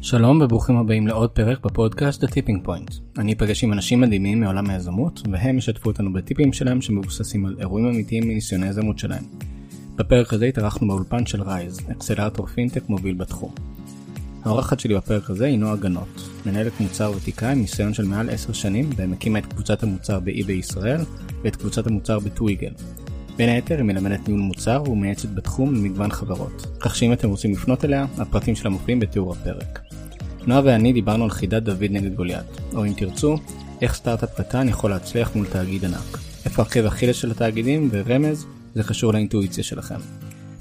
שלום וברוכים הבאים לעוד פרק בפודקאסט The Tipping Point. אני אפגש עם אנשים מדהימים מעולם היזמות והם ישתפו אותנו בטיפים שלהם שמבוססים על אירועים אמיתיים מניסיוני היזמות שלהם. בפרק הזה התארחנו באולפן של רייז, אקסלרטור פינטק מוביל בתחום. האורחת שלי בפרק הזה היא נועה גנות, מנהלת מוצר ותיקה עם ניסיון של מעל 10 שנים בהם הקימה את קבוצת המוצר באי בישראל ואת קבוצת המוצר בטוויגל. בין היתר היא מלמדת ניהול מוצר ומייעצת בתחום למגוון חברות, כך שאם אתם רוצים לפנות אליה, הפרטים שלה מופיעים בתיאור הפרק. נועה ואני דיברנו על חידת דוד נגד גוליית, או אם תרצו, איך סטארט-אפ קטן יכול להצליח מול תאגיד ענק. איפה עקב אכילס של התאגידים, ורמז, זה קשור לאינטואיציה שלכם.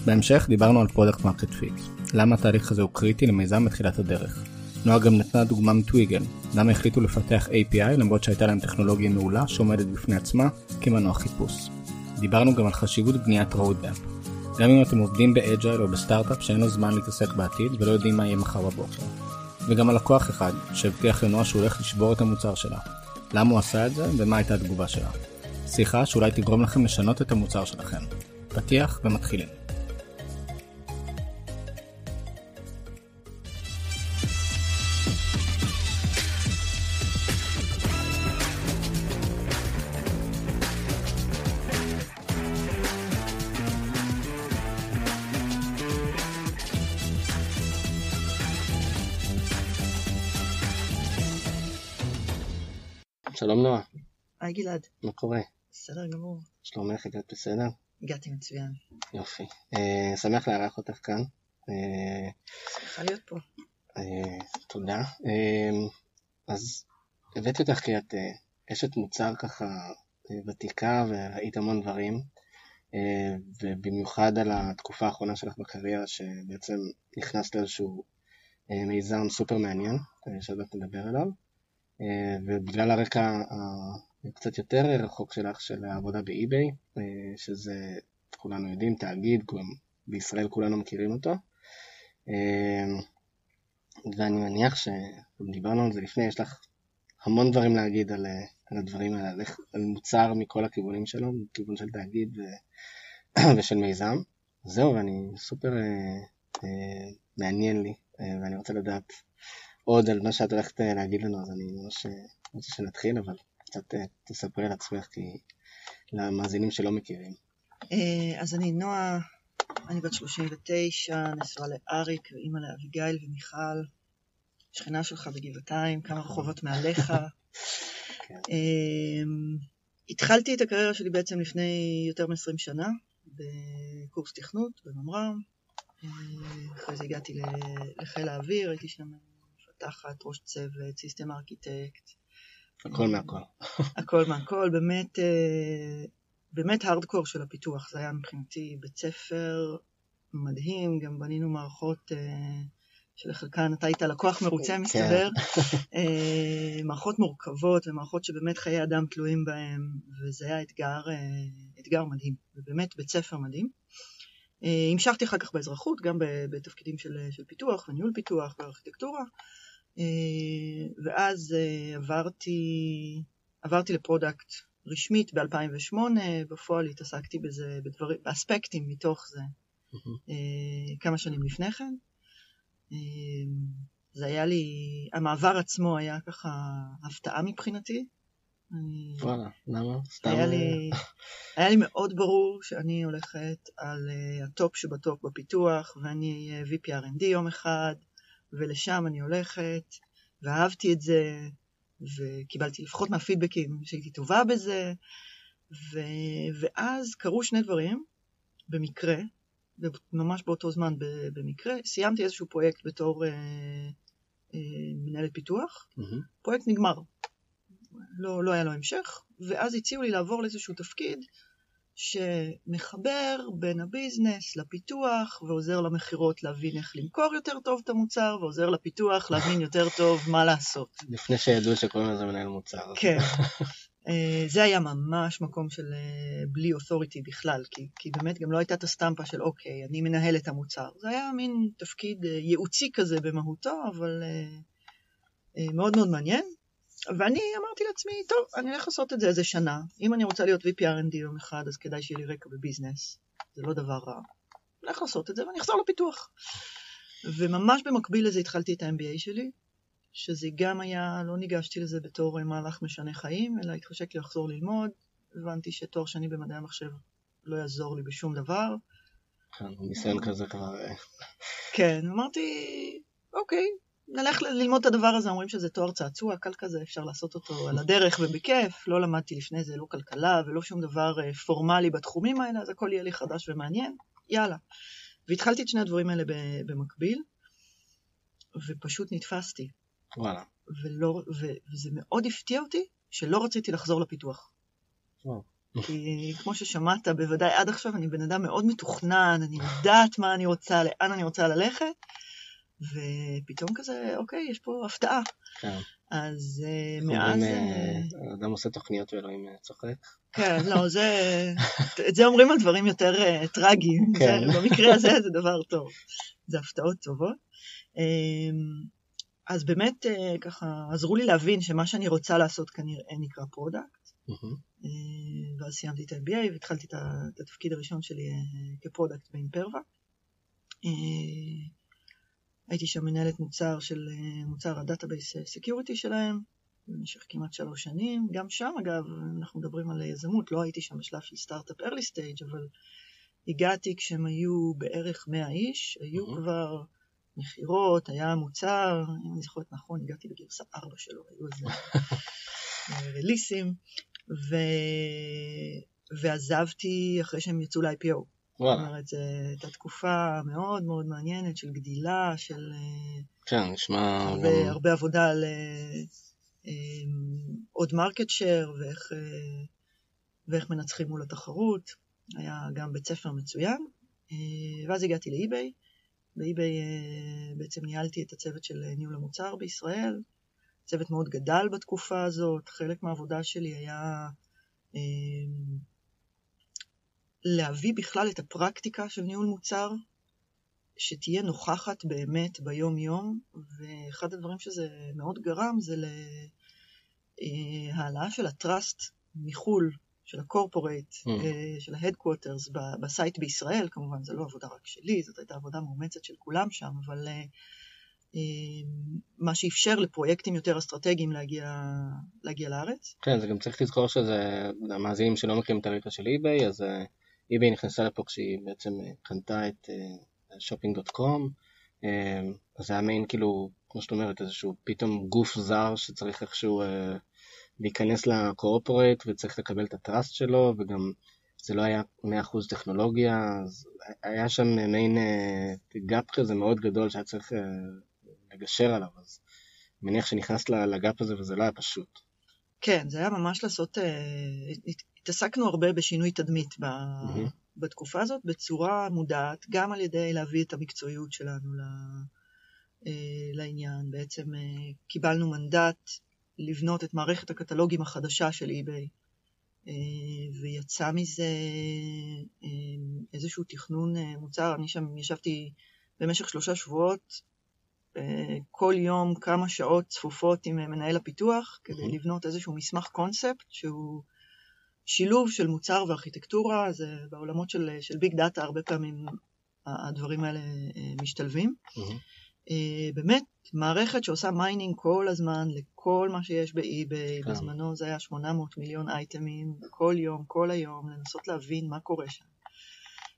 בהמשך דיברנו על product market fit, למה התהליך הזה הוא קריטי למיזם בתחילת הדרך. נועה גם נתנה דוגמה מטוויגל, למה החליטו לפתח API למרות שהייתה להם טכנולוגיה מעולה שעומדת בפני עצמה כמנוע חיפוש. דיברנו גם על חשיבות בניית roadmap. גם אם אתם עובדים ב Agile או בסטארט-אפ שאין לו זמן להתעסק בעתיד ולא יודעים מה יהיה מחר בבוקר. וגם על לקוח אחד שהבטיח לנועה שהוא הולך לשבור את המוצר שלה. למה הוא עשה את זה ומה הייתה התגובה שלה. שיחה שאולי תגרום לכם לשנות את המוצר שלכם. פתיח ומתחילים. שלום נועה, היי גלעד, מה קורה? בסדר גמור, שלומך הגעת בסדר? הגעתי מצוין. יופי. אה, שמח לארח אותך כאן. אה, שמחה להיות פה. אה, תודה. אה, אז הבאתי אותך כי את אה, אשת מוצר ככה אה, ותיקה וראית המון דברים. אה, ובמיוחד על התקופה האחרונה שלך בקריירה שבעצם נכנסת לאיזשהו אה, מיזם סופר מעניין אה, שעוד מעט נדבר עליו. אה, ובגלל הרקע הקצת יותר רחוק שלך של העבודה באי-ביי, אה, שזה כולנו יודעים, תאגיד, בישראל כולנו מכירים אותו. אה, ואני מניח שדיברנו על זה לפני, יש לך המון דברים להגיד על, על הדברים האלה, על מוצר מכל הכיוונים שלו, מכיוון של תאגיד ו, ושל מיזם. זהו, ואני סופר אה, אה, מעניין לי, אה, ואני רוצה לדעת עוד על מה שאת הולכת להגיד לנו, אז אני ממש רוצה שנתחיל, אבל קצת תספרי על עצמך, כי למאזינים שלא מכירים. אז אני נועה, אני בת 39, נשואה לאריק ואימא לאביגיל ומיכל, שכנה שלך בגבעתיים, כמה רחובות מעליך. כן. התחלתי את הקריירה שלי בעצם לפני יותר מ-20 שנה, בקורס תכנות בממר"ם. אחרי זה הגעתי לחיל האוויר, הייתי שם מפתחת, ראש צוות, סיסטם ארכיטקט. הכל מהכל. הכל מהכל, באמת, באמת הארדקור של הפיתוח, זה היה מבחינתי בית ספר מדהים, גם בנינו מערכות שלחלקן אתה היית לקוח מרוצה מסתבר, מערכות מורכבות ומערכות שבאמת חיי אדם תלויים בהן, וזה היה אתגר, אתגר מדהים, ובאמת בית ספר מדהים. המשכתי אחר כך באזרחות, גם בתפקידים של, של פיתוח וניהול פיתוח וארכיטקטורה, ואז עברתי, עברתי ל product רשמית ב-2008, בפועל התעסקתי בזה, בדבר, באספקטים מתוך זה, mm-hmm. כמה שנים לפני כן. זה היה לי, המעבר עצמו היה ככה הפתעה מבחינתי. וואלה, למה? סתם... היה לי, היה לי מאוד ברור שאני הולכת על ה top שב top בפיתוח, ואני אהיה VP R&D יום אחד, ולשם אני הולכת, ואהבתי את זה, וקיבלתי לפחות מהפידבקים שהייתי טובה בזה, ו... ואז קרו שני דברים, במקרה, ממש באותו זמן במקרה, סיימתי איזשהו פרויקט בתור אה, אה, מנהלת פיתוח, mm-hmm. פרויקט נגמר, לא, לא היה לו המשך, ואז הציעו לי לעבור לאיזשהו תפקיד שמחבר בין הביזנס לפיתוח, ועוזר למכירות להבין איך למכור יותר טוב את המוצר, ועוזר לפיתוח להבין יותר טוב מה לעשות. לפני שידעו שקוראים לזה מנהל מוצר. כן. זה היה ממש מקום של בלי אוטוריטי בכלל, כי, כי באמת גם לא הייתה את הסטמפה של אוקיי, אני מנהל את המוצר. זה היה מין תפקיד ייעוצי כזה במהותו, אבל מאוד מאוד מעניין. ואני אמרתי לעצמי, טוב, אני הולך לעשות את זה איזה שנה. אם אני רוצה להיות VP R&D יום אחד, אז כדאי שיהיה לי רקע בביזנס. זה לא דבר רע. אני הולך לעשות את זה ואני אחזור לפיתוח. וממש במקביל לזה התחלתי את ה-MBA שלי, שזה גם היה, לא ניגשתי לזה בתור מהלך משנה חיים, אלא התחשק לי לחזור ללמוד, הבנתי שתואר שני במדעי המחשב לא יעזור לי בשום דבר. כן, ניסיון כזה כבר... אה. כן, אמרתי, אוקיי, נלך ללמוד את הדבר הזה, אומרים שזה תואר צעצוע, קל כזה, אפשר לעשות אותו על הדרך ובכיף, לא למדתי לפני זה לא כלכלה ולא שום דבר אה, פורמלי בתחומים האלה, אז הכל יהיה לי חדש ומעניין, יאללה. והתחלתי את שני הדברים האלה במקביל, ופשוט נתפסתי. וואלה. ולא, ו, וזה מאוד הפתיע אותי שלא רציתי לחזור לפיתוח. וואו. כי כמו ששמעת, בוודאי עד עכשיו אני בן אדם מאוד מתוכנן, אני יודעת מה אני רוצה, לאן אני רוצה ללכת, ופתאום כזה, אוקיי, יש פה הפתעה. כן. אז uh, מאז... אה, אדם עושה תוכניות ואלוהים צוחק. כן, לא, זה... את זה אומרים על דברים יותר טרגיים. כן. במקרה הזה זה דבר טוב. זה הפתעות טובות. Um, אז באמת ככה עזרו לי להבין שמה שאני רוצה לעשות כנראה נקרא product. Mm-hmm. ואז סיימתי את ה-MBA והתחלתי את התפקיד הראשון שלי כ product ב Imperva. הייתי שם מנהלת מוצר של אה, מוצר ה database security שלהם במשך כמעט שלוש שנים. גם שם, אגב, אנחנו מדברים על יזמות, לא הייתי שם בשלב של סטארט-אפ early stage, אבל הגעתי כשהם היו בערך 100 איש, היו mm-hmm. כבר מכירות, היה מוצר, אם אני זוכרת נכון, הגעתי בגרסה 4 שלו, היו איזה רליסים, ו... ועזבתי אחרי שהם יצאו ל-IPO. זאת אומרת, זו הייתה תקופה מאוד מאוד מעניינת של גדילה, של... אה, כן, נשמע... הרבה, גם... הרבה עבודה על אה, אה, עוד market share ואיך, ואיך מנצחים מול התחרות. היה גם בית ספר מצוין. ואז הגעתי לאי-ביי. באי-ביי בעצם ניהלתי את הצוות של ניהול המוצר בישראל. צוות מאוד גדל בתקופה הזאת. חלק מהעבודה שלי היה... להביא בכלל את הפרקטיקה של ניהול מוצר, שתהיה נוכחת באמת ביום-יום, ואחד הדברים שזה מאוד גרם זה להעלאה של ה trust מחו"ל, של ה corporate, mm. של ה headquarters ב site בישראל, כמובן זו לא עבודה רק שלי, זאת הייתה עבודה מאומצת של כולם שם, אבל אה, אה, מה שאפשר לפרויקטים יותר אסטרטגיים להגיע, להגיע לארץ. כן, זה גם צריך לזכור שזה, המאזינים שלא מכירים את הרקע של eBay, אז eBay נכנסה לפה כשהיא בעצם אה, קנתה את אה, אה, אז זה היה מעין כאילו, כמו שאת אומרת, איזשהו פתאום גוף זר שצריך איכשהו להיכנס ל corporate וצריך לקבל את ה trust שלו, וגם זה לא היה 100% טכנולוגיה, אז היה שם מעין gap כזה מאוד גדול שהיה צריך לגשר עליו, אז אני מניח שנכנסת ל gap הזה וזה לא היה פשוט. כן, זה היה ממש לעשות, התעסקנו הרבה בשינוי תדמית ב... mm-hmm. בתקופה הזאת, בצורה מודעת, גם על ידי להביא את המקצועיות שלנו ל... אה, לעניין. בעצם אה, קיבלנו מנדט לבנות את מערכת הקטלוגים החדשה של eBay, אה, ויצא מזה איזשהו תכנון מוצר. אני שם ישבתי במשך שלושה שבועות, כל יום כמה שעות צפופות עם מנהל הפיתוח, כדי mm-hmm. לבנות איזשהו מסמך קונספט שהוא שילוב של מוצר וארכיטקטורה, זה בעולמות של, של ביג דאטה הרבה פעמים הדברים האלה אה, משתלבים. Mm-hmm. באמת, מערכת שעושה mining כל הזמן לכל מה שיש ב eBay, כן. בזמנו זה היה 800 מיליון אייטמים, כל יום, כל היום, לנסות להבין מה קורה שם.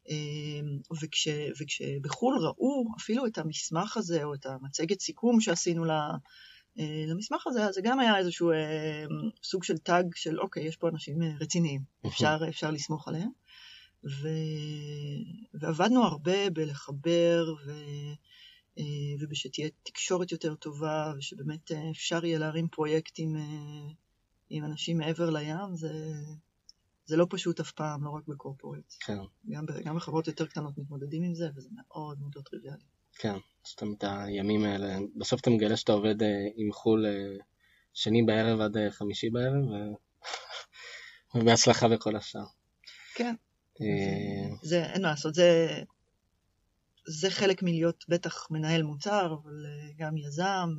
אה, וכש, וכשבחו"ל ראו אפילו את המסמך הזה, או את המצגת סיכום שעשינו לה, אה, למסמך הזה, זה גם היה איזשהו אה, סוג של tag של אוקיי, יש פה אנשים אה, רציניים, אפשר, אפשר לסמוך עליהם. ו... ועבדנו הרבה בלחבר ו... ובשתהיה תקשורת יותר טובה, ושבאמת אפשר יהיה להרים פרויקטים עם אנשים מעבר לים, זה, זה לא פשוט אף פעם, לא רק בקורפורט. כן. גם, גם בחברות יותר קטנות מתמודדים עם זה, וזה מאוד מאוד לא טריוויאלי. כן, סתם את הימים האלה. בסוף אתה מגלה שאתה עובד אה, עם חו"ל אה, שני בערב עד אה, חמישי בערב, ו... ובהצלחה בכל השאר. כן. זה, אין מה לעשות, זה, זה חלק מלהיות בטח מנהל מוצר, אבל גם יזם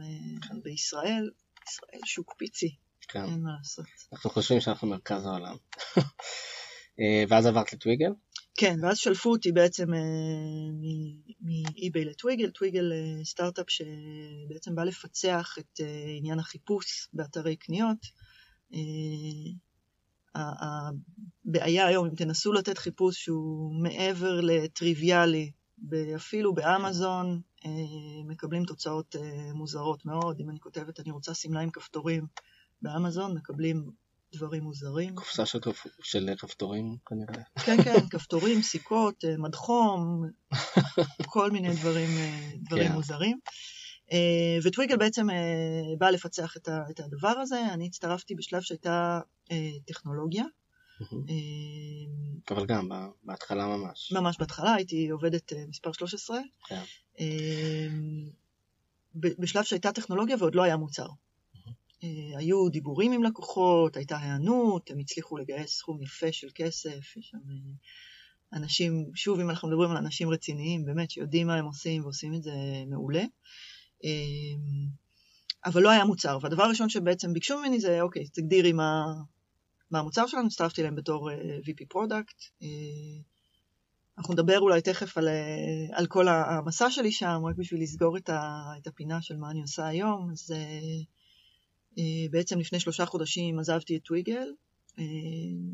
כן. בישראל. ישראל שוק פיצי, כן. אין מה לעשות. אנחנו חושבים שאנחנו מרכז העולם. ואז עברת לטוויגל? כן, ואז שלפו אותי בעצם אה, מאי-ביי לטוויגל, טוויגל אה, סטארט-אפ שבעצם בא לפצח את אה, עניין החיפוש באתרי קניות. הבעיה היום, אם תנסו לתת חיפוש שהוא מעבר לטריוויאלי, אפילו באמזון, מקבלים תוצאות מוזרות מאוד. אם אני כותבת, אני רוצה שמלה עם כפתורים באמזון, מקבלים דברים מוזרים. קופסה של, כפ... של כפתורים כנראה. כן, כן, כפתורים, סיכות, אה, מדחום, כל מיני דברים, אה, דברים כן. מוזרים. אה, וטוויגל בעצם בא לפצח את הדבר הזה, אני הצטרפתי בשלב שהייתה טכנולוגיה. אבל גם בהתחלה ממש. ממש בהתחלה, הייתי עובדת מספר 13. כן. בשלב שהייתה טכנולוגיה ועוד לא היה מוצר. אה, היו דיבורים עם לקוחות, הייתה היענות, הם הצליחו לגייס סכום יפה של כסף, יש שם אה, אנשים, שוב, אם אנחנו מדברים על אנשים רציניים, באמת, שיודעים מה הם עושים ועושים את זה מעולה. אה, אבל לא היה מוצר, והדבר הראשון שבעצם ביקשו ממני זה, אוקיי, תגדירי מה, מה המוצר שלנו, הצטרפתי להם בתור VP product. אנחנו נדבר אולי תכף על, על כל המסע שלי שם, רק בשביל לסגור את, ה, את הפינה של מה אני עושה היום. אז אה, בעצם לפני שלושה חודשים עזבתי את טוויגל, אה,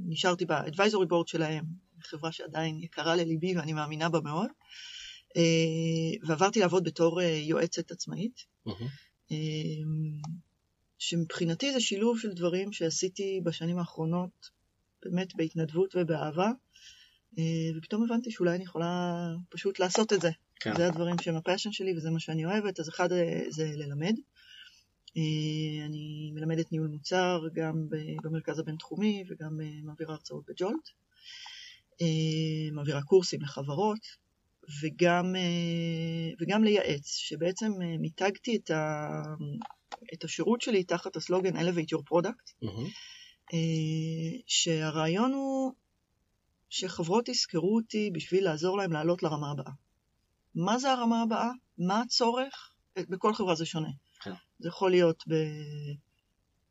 נשארתי ב advisory board שלהם, חברה שעדיין יקרה לליבי ואני מאמינה בה מאוד, אה, ועברתי לעבוד בתור יועצת עצמאית, שמבחינתי זה שילוב של דברים שעשיתי בשנים האחרונות באמת בהתנדבות ובאהבה, ופתאום הבנתי שאולי אני יכולה פשוט לעשות את זה. כן. זה הדברים שהם הפאשן שלי וזה מה שאני אוהבת, אז אחד זה ללמד. אה, אני מלמדת ניהול מוצר גם במרכז הבינתחומי וגם אה, מעבירה הרצאות בג'ולט. אה, מעבירה קורסים לחברות וגם, וגם לייעץ, שבעצם מיתגתי את, ה, את השירות שלי תחת הסלוגן Elevate Your Product, mm-hmm. שהרעיון הוא שחברות יזכרו אותי בשביל לעזור להם לעלות לרמה הבאה. מה זה הרמה הבאה? מה הצורך? בכל חברה זה שונה. זה יכול להיות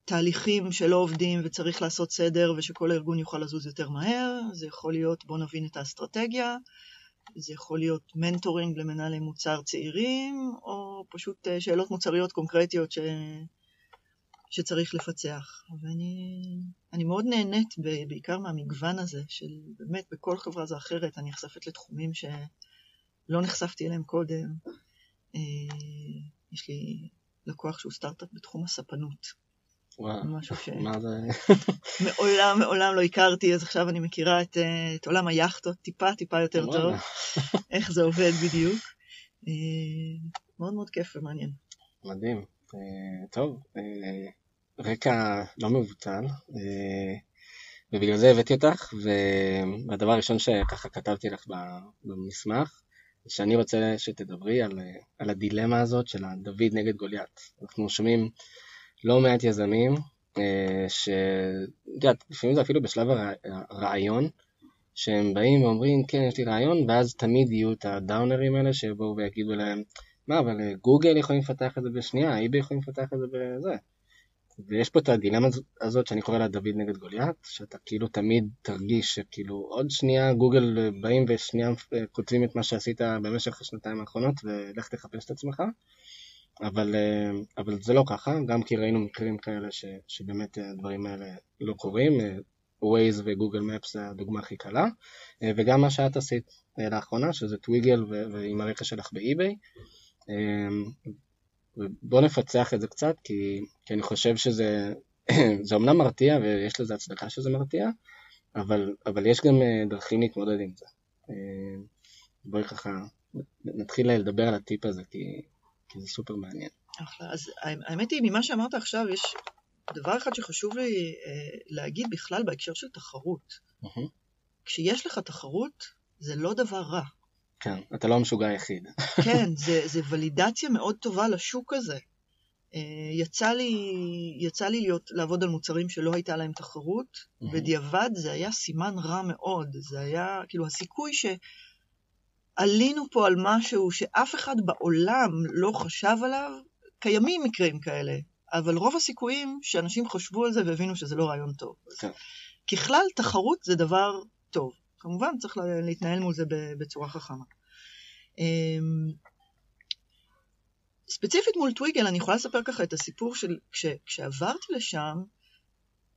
בתהליכים שלא עובדים וצריך לעשות סדר ושכל הארגון יוכל לזוז יותר מהר, זה יכול להיות בוא נבין את האסטרטגיה, זה יכול להיות מנטורינג למנהלי מוצר צעירים, או פשוט אה, שאלות מוצריות קונקרטיות ש... שצריך לפצח. ואני מאוד נהנית בעיקר מהמגוון הזה, של באמת בכל חברה זו אחרת, אני נחשפת לתחומים שלא נחשפתי אליהם קודם. אה, יש לי לקוח שהוא סטארט-אפ בתחום הספנות. וואו, משהו ש... מה זה? מעולם, מעולם לא הכרתי, אז עכשיו אני מכירה את, אה, את עולם היאכטות טיפה, טיפה יותר טוב, איך זה עובד בדיוק. אה, מאוד מאוד כיף ומעניין. מדהים. אה, טוב, רקע לא מבוטל, ובגלל זה הבאתי אותך, והדבר הראשון שככה כתבתי לך במסמך, שאני רוצה שתדברי על, על הדילמה הזאת של הדוד נגד גוליית. אנחנו שומעים לא מעט יזמים, אה, שאת יודעת, לפעמים זה אפילו בשלב הרעיון, שהם באים ואומרים, כן, יש לי רעיון, ואז תמיד יהיו את הדאונרים האלה שיבואו ויגידו להם, מה, אבל גוגל יכולים לפתח את זה בשנייה, איבי יכולים לפתח את זה בזה. ויש פה את הדילמה הזאת שאני קורא לה דוד נגד גוליית, שאתה כאילו תמיד תרגיש שכאילו עוד שנייה גוגל באים ושנייה כותבים את מה שעשית במשך השנתיים האחרונות ולך תחפש את עצמך, אבל, אבל זה לא ככה, גם כי ראינו מקרים כאלה ש, שבאמת הדברים האלה לא קורים, Waze וגוגל מפס זה הדוגמה הכי קלה, וגם מה שאת עשית לאחרונה, שזה טוויגל ועם הרקע שלך באי-ביי, ובוא נפצח את זה קצת, כי, כי אני חושב שזה זה אמנם מרתיע ויש לזה הצדקה שזה מרתיע, אבל, אבל יש גם אה, דרכים להתמודד עם זה. אה, בואי ככה נתחיל לדבר על הטיפ הזה, כי, כי זה סופר מעניין. אחלה. אז האמת היא, ממה שאמרת עכשיו, יש דבר אחד שחשוב לי אה, להגיד בכלל בהקשר של תחרות. כשיש לך תחרות, זה לא דבר רע. כן, אתה לא המשוגע היחיד. כן, זה, זה ולידציה מאוד טובה לשוק הזה. אה, יצא לי, יצא לי להיות, לעבוד על מוצרים שלא הייתה להם תחרות, mm-hmm. בדיעבד זה היה סימן רע מאוד. זה היה, כאילו, הסיכוי שעלינו פה על משהו שאף אחד בעולם לא חשב עליו, קיימים מקרים כאלה, אבל רוב הסיכויים שאנשים חשבו על זה והבינו שזה לא רעיון טוב. כן. ככלל, תחרות זה דבר טוב. כמובן צריך להתנהל מול זה בצורה חכמה. אמ, ספציפית מול טוויגל, אני יכולה לספר ככה את הסיפור של כש, כשעברתי לשם,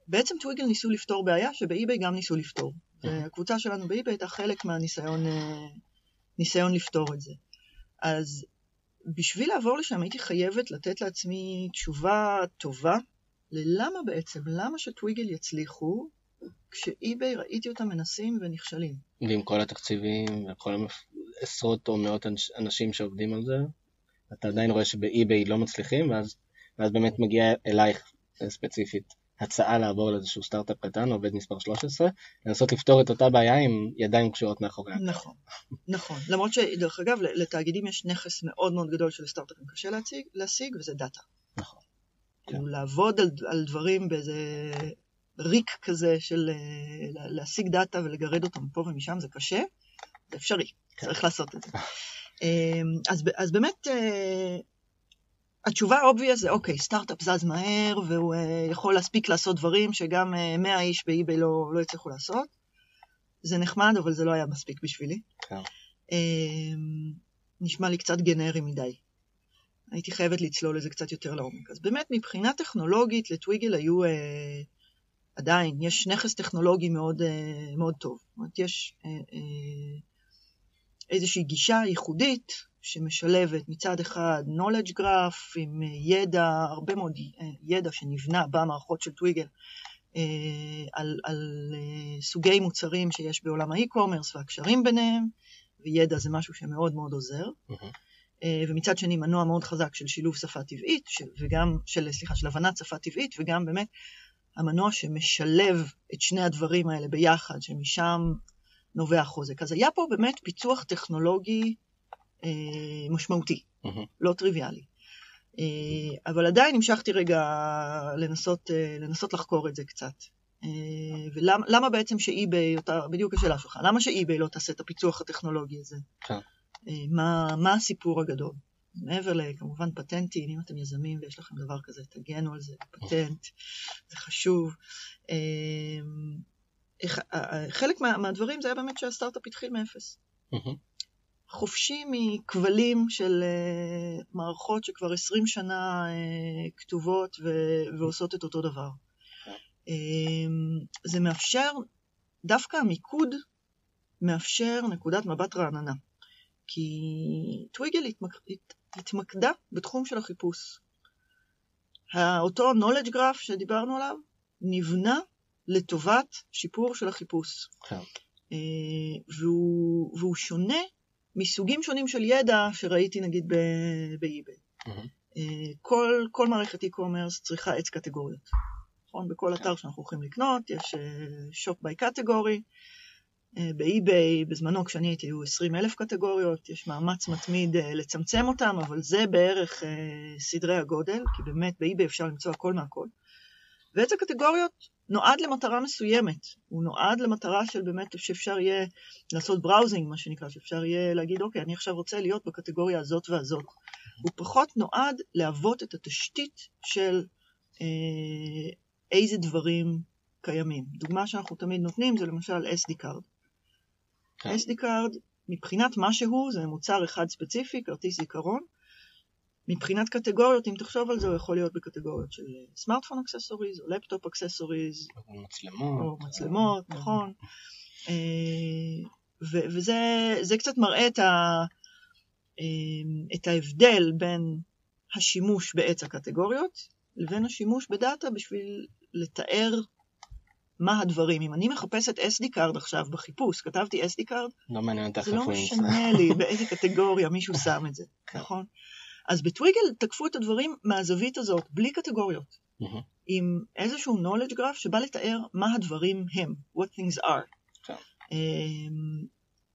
בעצם טוויגל ניסו לפתור בעיה שבאיביי גם ניסו לפתור. והקבוצה שלנו באיביי הייתה חלק מהניסיון ניסיון לפתור את זה. אז בשביל לעבור לשם הייתי חייבת לתת לעצמי תשובה טובה ללמה בעצם, למה שטוויגל יצליחו כשאיביי ראיתי אותם מנסים ונכשלים. ועם כל התקציבים וכל עשרות או מאות אנשים שעובדים על זה, אתה עדיין רואה שבאי-ביי לא מצליחים, ואז, ואז באמת מגיע אלייך ספציפית הצעה לעבור לאיזשהו סטארט-אפ קטן, עובד מספר 13, לנסות לפתור את אותה בעיה עם ידיים קשורות מאחורי הגב. נכון, נכון. למרות שדרך אגב, לתאגידים יש נכס מאוד מאוד גדול של סטארט-אפים קשה להציג, להשיג, וזה דאטה. נכון. כאילו כן. לעבוד על, על דברים באיזה ריק כזה של אה, להשיג דאטה ולגרד אותם מפה ומשם, זה קשה, זה אפשרי. כן. צריך לעשות את זה. אמ, אז, אז באמת, אה, התשובה ה obvious זה, אוקיי, סטארט-אפ זז מהר, והוא אה, יכול להספיק לעשות דברים שגם 100 אה, איש באי-ביי לא, לא הצליחו לעשות. זה נחמד, אבל זה לא היה מספיק בשבילי. כן. אמ, נשמע לי קצת גנרי מדי. הייתי חייבת לצלול לזה קצת יותר לעומק. אז באמת, מבחינה טכנולוגית, לטוויגל היו... אה, עדיין, יש נכס טכנולוגי מאוד, אה, מאוד טוב. זאת אומרת, יש אה, אה, איזושהי גישה ייחודית שמשלבת מצד אחד knowledge graph עם ידע, הרבה מאוד ידע שנבנה במערכות של טוויגל על, על סוגי מוצרים שיש בעולם האי-קומרס והקשרים ביניהם, וידע זה משהו שמאוד מאוד עוזר. Mm-hmm. ומצד שני מנוע מאוד חזק של שילוב שפה טבעית, של, וגם, של, סליחה, של הבנת שפה טבעית, וגם באמת המנוע שמשלב את שני הדברים האלה ביחד, שמשם נובע חוזק. אז היה פה באמת פיצוח טכנולוגי אה, משמעותי, mm-hmm. לא טריוויאלי. אה, אבל עדיין המשכתי רגע לנסות, אה, לנסות לחקור את זה קצת. אה, ולמה בעצם שאי-ביי, בדיוק השאלה שלך, למה שאי-ביי לא תעשה את הפיצוח הטכנולוגי הזה? כן. אה, מה, מה הסיפור הגדול? מעבר לכמובן פטנטים, אם אתם יזמים ויש לכם דבר כזה, תגנו על זה, פטנט, זה חשוב. אה, חלק מה, מהדברים זה היה באמת שהסטארט-אפ התחיל מאפס. חופשי מכבלים של uh, מערכות שכבר 20 שנה uh, כתובות ו- ועושות את אותו דבר. Uh, זה מאפשר, דווקא המיקוד מאפשר נקודת מבט רעננה. כי טוויגל התמק... הת... התמקדה בתחום של החיפוש. אותו knowledge graph שדיברנו עליו נבנה לטובת שיפור של החיפוש. כן. אה, והוא, והוא שונה מסוגים שונים של ידע שראיתי נגיד באיביי. Mm-hmm. כל, כל מערכת e-commerce צריכה עץ קטגוריות. נכון? בכל אתר שאנחנו הולכים לקנות יש שופ ביי קטגורי. באיביי, בזמנו כשאני הייתי היו 20 אלף קטגוריות, יש מאמץ מתמיד לצמצם אותם, אבל זה בערך סדרי הגודל, כי באמת באיביי אפשר למצוא הכל מהכל. ועץ הקטגוריות נועד למטרה מסוימת, הוא נועד למטרה של באמת שאפשר יהיה לעשות בראוזינג, מה שנקרא, שאפשר יהיה להגיד, אוקיי, אני עכשיו רוצה להיות בקטגוריה הזאת והזאת. הוא פחות נועד להוות את התשתית של אה, איזה דברים קיימים. דוגמה שאנחנו תמיד נותנים זה למשל SD כן. SD card, מבחינת מה שהוא, זה מוצר אחד ספציפי, כרטיס זיכרון, מבחינת קטגוריות, אם תחשוב על זה, הוא יכול להיות בקטגוריות של smartphone accessories, או laptop accessories. או מצלמות. או מצלמות, כן. נכון. אה, וזה קצת מראה את, ה, אה, את ההבדל בין השימוש בעץ הקטגוריות לבין השימוש בדאטה בשביל לתאר מה הדברים. אם אני מחפשת SD card עכשיו בחיפוש, כתבתי SD card, לא מעניין אותך זה לא משנה לי באיזה קטגוריה מישהו שם את זה, כן. נכון? אז בטוויגל תקפו את הדברים מהזווית הזאת, בלי קטגוריות, mm-hmm. עם איזשהו knowledge graph שבא לתאר מה הדברים הם, what things are. כן. אמ,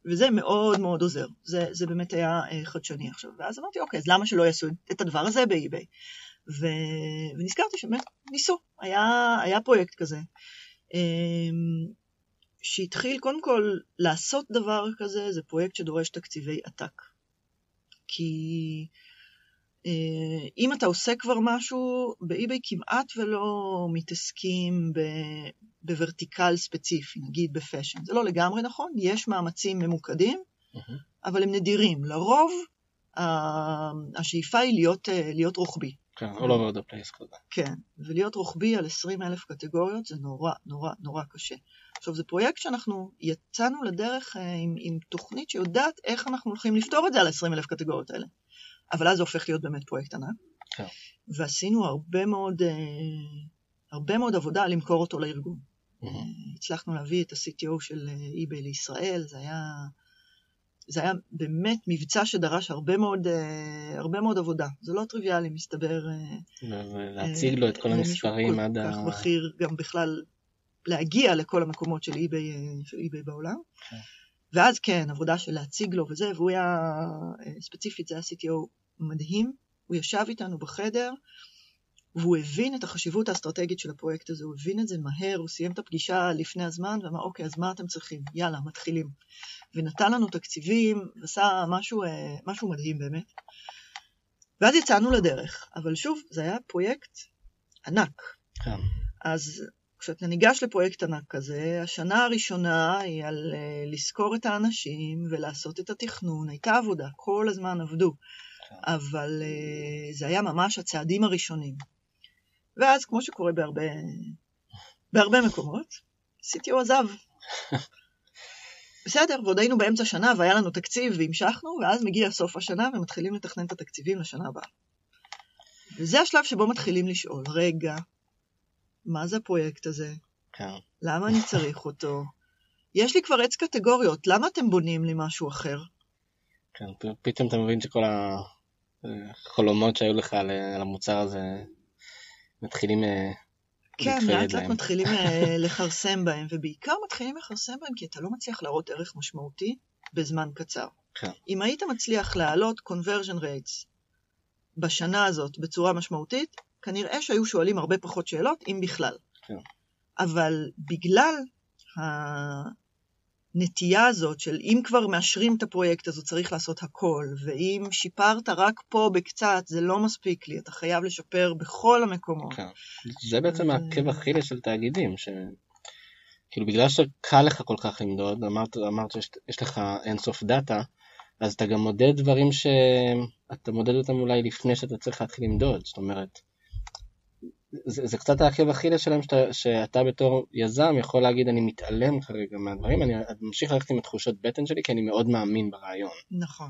וזה מאוד מאוד עוזר, זה, זה באמת היה אה, חדשני עכשיו. ואז אמרתי, אוקיי, אז למה שלא יעשו את הדבר הזה באי-ביי? ו... ונזכרתי שבאמת ניסו, היה, היה פרויקט כזה, שהתחיל קודם כל לעשות דבר כזה, זה פרויקט שדורש תקציבי עתק. כי אה, אם אתה עושה כבר משהו, ב eBay כמעט ולא מתעסקים ב... ב vertical ספציפי, נגיד ב fashion. זה לא לגמרי נכון, יש מאמצים ממוקדים, mm-hmm. אבל הם נדירים. לרוב השאיפה היא להיות, אה, להיות רוחבי. כן, all over the place כזה. כן, ולהיות רוחבי על 20 אלף קטגוריות זה נורא נורא נורא קשה. עכשיו, זה פרויקט שאנחנו יצאנו לדרך אה, עם, עם תוכנית שיודעת איך אנחנו הולכים לפתור את זה על 20 אלף קטגוריות האלה. אבל אז זה הופך להיות באמת פרויקט ענק. כן. ועשינו הרבה מאוד, אה, הרבה מאוד עבודה למכור אותו לארגון. Mm-hmm. הצלחנו להביא את ה-CTO של eBay לישראל, זה היה... זה היה באמת מבצע שדרש הרבה מאוד, uh, הרבה מאוד עבודה. זה לא טריוויאלי, מסתבר. Uh, להציג uh, לו את כל המספרים עד ה... כל כך בכיר גם בכלל להגיע לכל המקומות של uh, של eBay בעולם. Okay. כן. ואז כן, עבודה של להציג לו וזה, והוא היה, ספציפית, זה היה CTO מדהים. הוא ישב איתנו בחדר, והוא הבין את החשיבות האסטרטגית של הפרויקט הזה, הוא הבין את זה מהר, הוא סיים את הפגישה לפני הזמן, ואמר, אוקיי, אז מה אתם צריכים? יאללה, מתחילים. ונתן לנו תקציבים, ועשה משהו, אה, משהו מדהים באמת. ואז יצאנו לדרך, אבל שוב, זה היה פרויקט ענק. כן. אז כשאתה ניגש לפרויקט ענק כזה, השנה הראשונה היא על uh, לזכור את האנשים ולעשות את התכנון, הייתה עבודה, כל הזמן עבדו, כן. אבל uh, זה היה ממש הצעדים הראשונים. ואז, כמו שקורה בהרבה, בהרבה מקומות, CTO עזב. בסדר, ועוד היינו באמצע שנה והיה לנו תקציב והמשכנו, ואז מגיע סוף השנה ומתחילים לתכנן את התקציבים לשנה הבאה. וזה השלב שבו מתחילים לשאול, רגע, מה זה הפרויקט הזה? כן. למה אני צריך אותו? יש לי כבר עץ קטגוריות, למה אתם בונים לי משהו אחר? כן, פתאום אתה מבין שכל החלומות שהיו לך על המוצר הזה מתחילים אה, כן, לאט לאט מתחילים אה, לכרסם בהם, ובעיקר מתחילים לכרסם בהם כי אתה לא מצליח להראות ערך משמעותי בזמן קצר. כן. אם היית מצליח להעלות conversion rates בשנה הזאת בצורה משמעותית, כנראה שהיו שואלים הרבה פחות שאלות, אם בכלל. כן. אבל בגלל הנטייה הזאת של אם כבר מאשרים את הפרויקט אז הוא צריך לעשות הכל, ואם שיפרת רק פה בקצת זה לא מספיק לי, אתה חייב לשפר בכל המקומות. כן. זה בעצם העקב אכילה של תאגידים, ש... כאילו בגלל שקל לך כל כך למדוד, אמרת, אמרת שיש לך אינסוף דאטה, אז אתה גם מודד דברים שאתה מודד אותם אולי לפני שאתה צריך להתחיל למדוד, זאת אומרת, זה, זה קצת העקב אכילס שלהם שאתה, שאתה בתור יזם יכול להגיד אני מתעלם כרגע מהדברים, אני ממשיך ללכת עם התחושות בטן שלי כי אני מאוד מאמין ברעיון. נכון.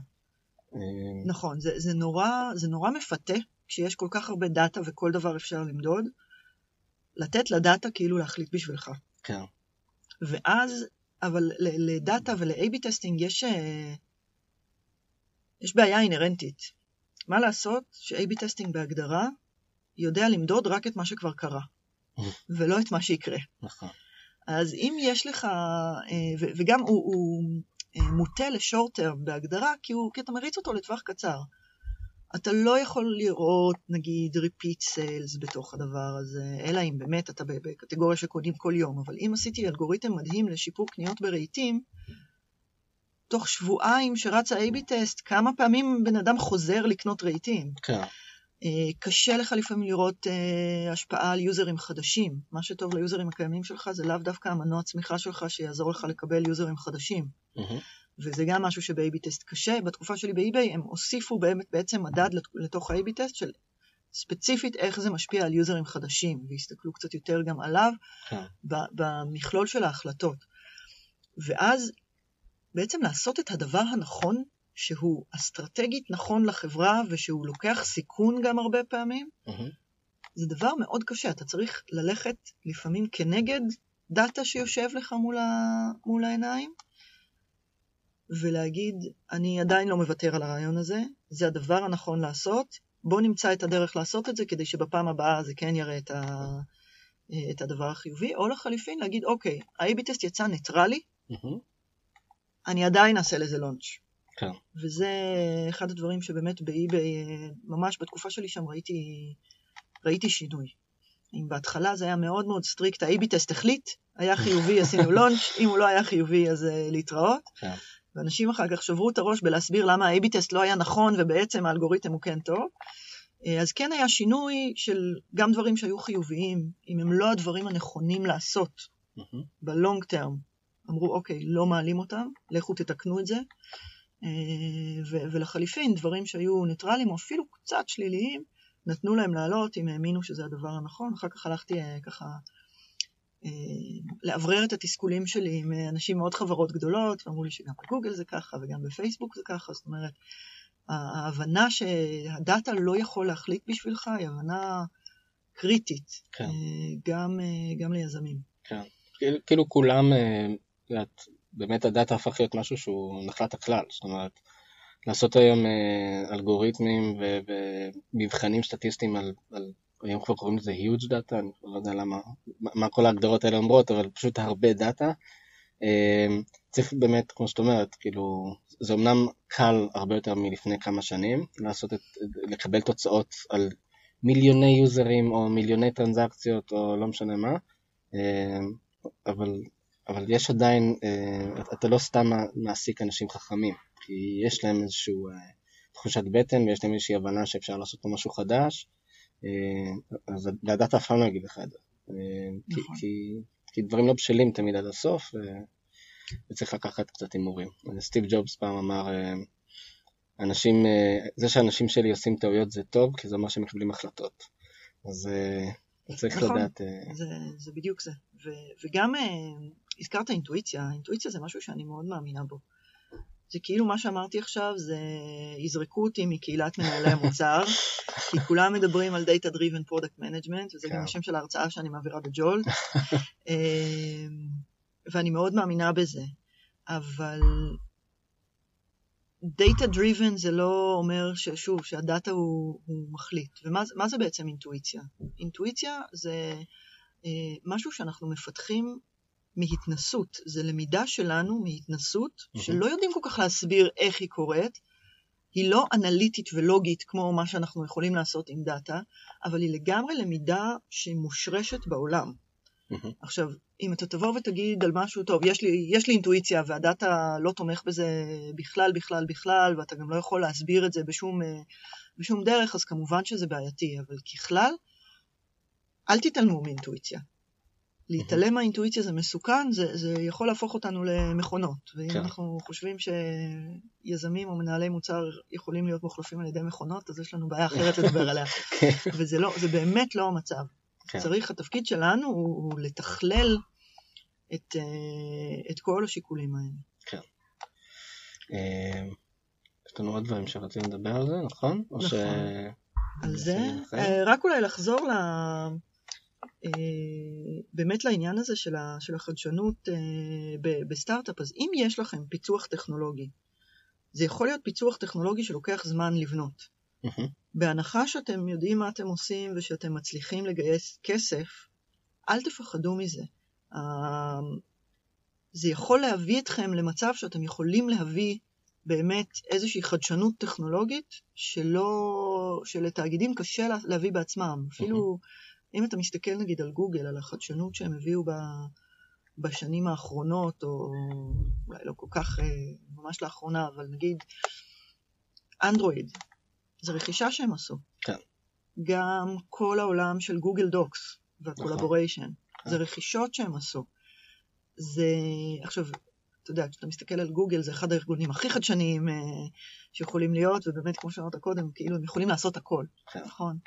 אה, נכון, זה, זה, נורא, זה נורא מפתה כשיש כל כך הרבה דאטה וכל דבר אפשר למדוד, לתת לדאטה כאילו להחליט בשבילך. כן. ואז, אבל לדאטה ול-AB testing יש, אה, יש בעיה אינהרנטית. מה לעשות ש-AB testing בהגדרה יודע למדוד רק את מה שכבר קרה, ולא את מה שיקרה. נכון. אז אם יש לך, אה, וגם הוא, הוא אה, מוטה ל short term בהגדרה, כי, הוא, כי אתה מריץ אותו לטווח קצר. אתה לא יכול לראות, נגיד, repeat sales בתוך הדבר הזה, אלא אם באמת אתה בקטגוריה שקונים כל יום. אבל אם עשיתי אלגוריתם מדהים לשיפור קניות ברהיטים, תוך שבועיים שרץ ה-AB טסט, כמה פעמים בן אדם חוזר לקנות רהיטים. כן. אה, קשה לך לפעמים לראות uh, השפעה על יוזרים חדשים. מה שטוב ליוזרים הקיימים שלך זה לאו דווקא המנוע צמיחה שלך שיעזור לך לקבל יוזרים חדשים. Mm-hmm. וזה גם משהו שב-AB טסט קשה. בתקופה שלי ב-eBay הם הוסיפו באמת בעצם מדד לתוך ה-AB טסט של ספציפית איך זה משפיע על יוזרים חדשים, והסתכלו קצת יותר גם עליו כן. במכלול של ההחלטות. ואז בעצם לעשות את הדבר הנכון שהוא אסטרטגית נכון לחברה ושהוא לוקח סיכון גם הרבה פעמים, mm-hmm. זה דבר מאוד קשה. אתה צריך ללכת לפעמים כנגד דאטה שיושב לך מול, ה... מול העיניים, ולהגיד, אני עדיין לא מוותר על הרעיון הזה, זה הדבר הנכון לעשות, בוא נמצא את הדרך לעשות את זה כדי שבפעם הבאה זה כן יראה את, ה... את הדבר החיובי, או לחליפין להגיד, אוקיי, ה-AB טסט יצא ניטרלי, mm-hmm. אני עדיין אעשה לזה launch. כן. וזה אחד הדברים שבאמת ב eBay, ממש בתקופה שלי שם ראיתי, ראיתי שינוי. אם בהתחלה זה היה מאוד מאוד strict, ה-AB טסט החליט, היה חיובי, עשינו launch, אם הוא לא היה חיובי אז uh, להתראות. כן. ואנשים אחר כך שברו את הראש בלהסביר למה ה-AB טסט לא היה נכון ובעצם האלגוריתם הוא כן טוב. אה, אז כן היה שינוי של גם דברים שהיו חיוביים, אם הם לא הדברים הנכונים לעשות. ב long term. אמרו, אוקיי, לא מעלים אותם, לכו תתקנו את זה. אה, ולחליפין, דברים שהיו ניטרליים או אפילו קצת שליליים, נתנו להם לעלות אם האמינו שזה הדבר הנכון. אחר כך הלכתי אה, ככה אה, לאוורר את התסכולים שלי עם אנשים מאוד חברות גדולות, ואמרו לי שגם בגוגל זה ככה וגם בפייסבוק זה ככה, זאת אומרת, ההבנה שהדאטה לא יכול להחליט בשבילך היא הבנה קריטית, כן. גם, גם ליזמים. כן. כאילו- כאילו כולם, את באמת הדאטה הפך להיות משהו שהוא נחלת הכלל, זאת אומרת, לעשות היום אה, אלגוריתמים ומבחנים סטטיסטיים על, על, היום כבר קוראים לזה huge data, אני לא יודע למה, מה, כל ההגדרות האלה אומרות, אבל פשוט הרבה דאטה. צריך באמת, כמו שאת אומרת, כאילו, זה אמנם קל הרבה יותר מלפני כמה שנים, לעשות את, לקבל תוצאות על מיליוני יוזרים או מיליוני טרנזקציות או לא משנה מה, אה, אבל, אבל יש עדיין, אה, אתה לא סתם מעסיק אנשים חכמים, כי יש להם איזושהי תחושת בטן ויש להם איזושהי הבנה שאפשר לעשות פה משהו חדש, אה, אז והדאטה אף פעם לא יגיד לך את זה. אה, כי, נכון. כי, כי דברים לא בשלים תמיד עד הסוף, וצריך לקחת קצת הימורים. סטיב ג'ובס פעם אמר, אה, אנשים, אה, זה שאנשים שלי עושים טעויות זה טוב, כי זה אומר שהם מקבלים החלטות. אז אה, צריך נכון. לדעת... אה, זה, זה בדיוק זה. ו, וגם אה, הזכרת אינטואיציה, אינטואיציה זה משהו שאני מאוד מאמינה בו. זה כאילו מה שאמרתי עכשיו, זה יזרקו אותי מקהילת מנהלי המוצר, כי כולם מדברים על Data Driven Product Management, וזה כן. גם השם של ההרצאה שאני מעבירה בג'ולט, אה, ואני מאוד מאמינה בזה, אבל Data Driven זה לא אומר ששוב, שהדאטה הוא, הוא מחליט. ומה זה- מה זה בעצם אינטואיציה? אינטואיציה זה אה, משהו שאנחנו מפתחים מהתנסות, זה למידה שלנו מהתנסות, מהמם. שלא יודעים כל כך להסביר איך היא קורית. היא לא אנליטית ולוגית כמו מה שאנחנו יכולים לעשות עם דאטה, אבל היא לגמרי למידה שמושרשת בעולם. מהמם. עכשיו, אם אתה תבוא ותגיד על משהו, טוב, יש לי, יש לי אינטואיציה והדאטה לא תומך בזה בכלל, בכלל, בכלל, ואתה גם לא יכול להסביר את זה בשום, אה, בשום דרך, אז כמובן שזה בעייתי, אבל ככלל, אל תתעלמו מאינטואיציה. להתעלם מהאינטואיציה זה מסוכן, זה, זה יכול להפוך אותנו למכונות. ואם כן. אנחנו חושבים שיזמים או מנהלי מוצר יכולים להיות מוחלפים על ידי מכונות, אז יש לנו בעיה אחרת לדבר עליה. כן. וזה לא, זה באמת לא המצב. כן. צריך, התפקיד שלנו הוא, הוא לתכלל את, אה, את כל השיקולים האלה. אה, יש לנו עוד דברים שרצינו לדבר על זה, נכון? או ש... נכון. על זה. אה, רק אולי לחזור ל... אה, באמת לעניין הזה של, ה, של החדשנות אה, ב- בסטארט-אפ, אז אם יש לכם פיצוח טכנולוגי, זה יכול להיות פיצוח טכנולוגי שלוקח זמן לבנות. בהנחה שאתם יודעים מה אתם עושים ושאתם מצליחים לגייס כסף, אל תפחדו מזה. אה, זה יכול להביא אתכם למצב שאתם יכולים להביא באמת איזושהי חדשנות טכנולוגית שלא, שלתאגידים קשה לה- להביא בעצמם. אפילו אם אתה מסתכל נגיד על גוגל, על החדשנות שהם הביאו ב, בשנים האחרונות, או אולי לא כל כך אה, ממש לאחרונה, אבל נגיד אנדרואיד, זו רכישה שהם עשו. כן. גם כל העולם של גוגל דוקס והקולבוריישן, כן. זה רכישות שהם עשו. זה, עכשיו, אתה יודע, כשאתה מסתכל על גוגל, זה אחד הארגונים הכי חדשניים אה, שיכולים להיות, ובאמת, כמו שאמרת קודם, כאילו, הם יכולים לעשות הכל, כן. נכון?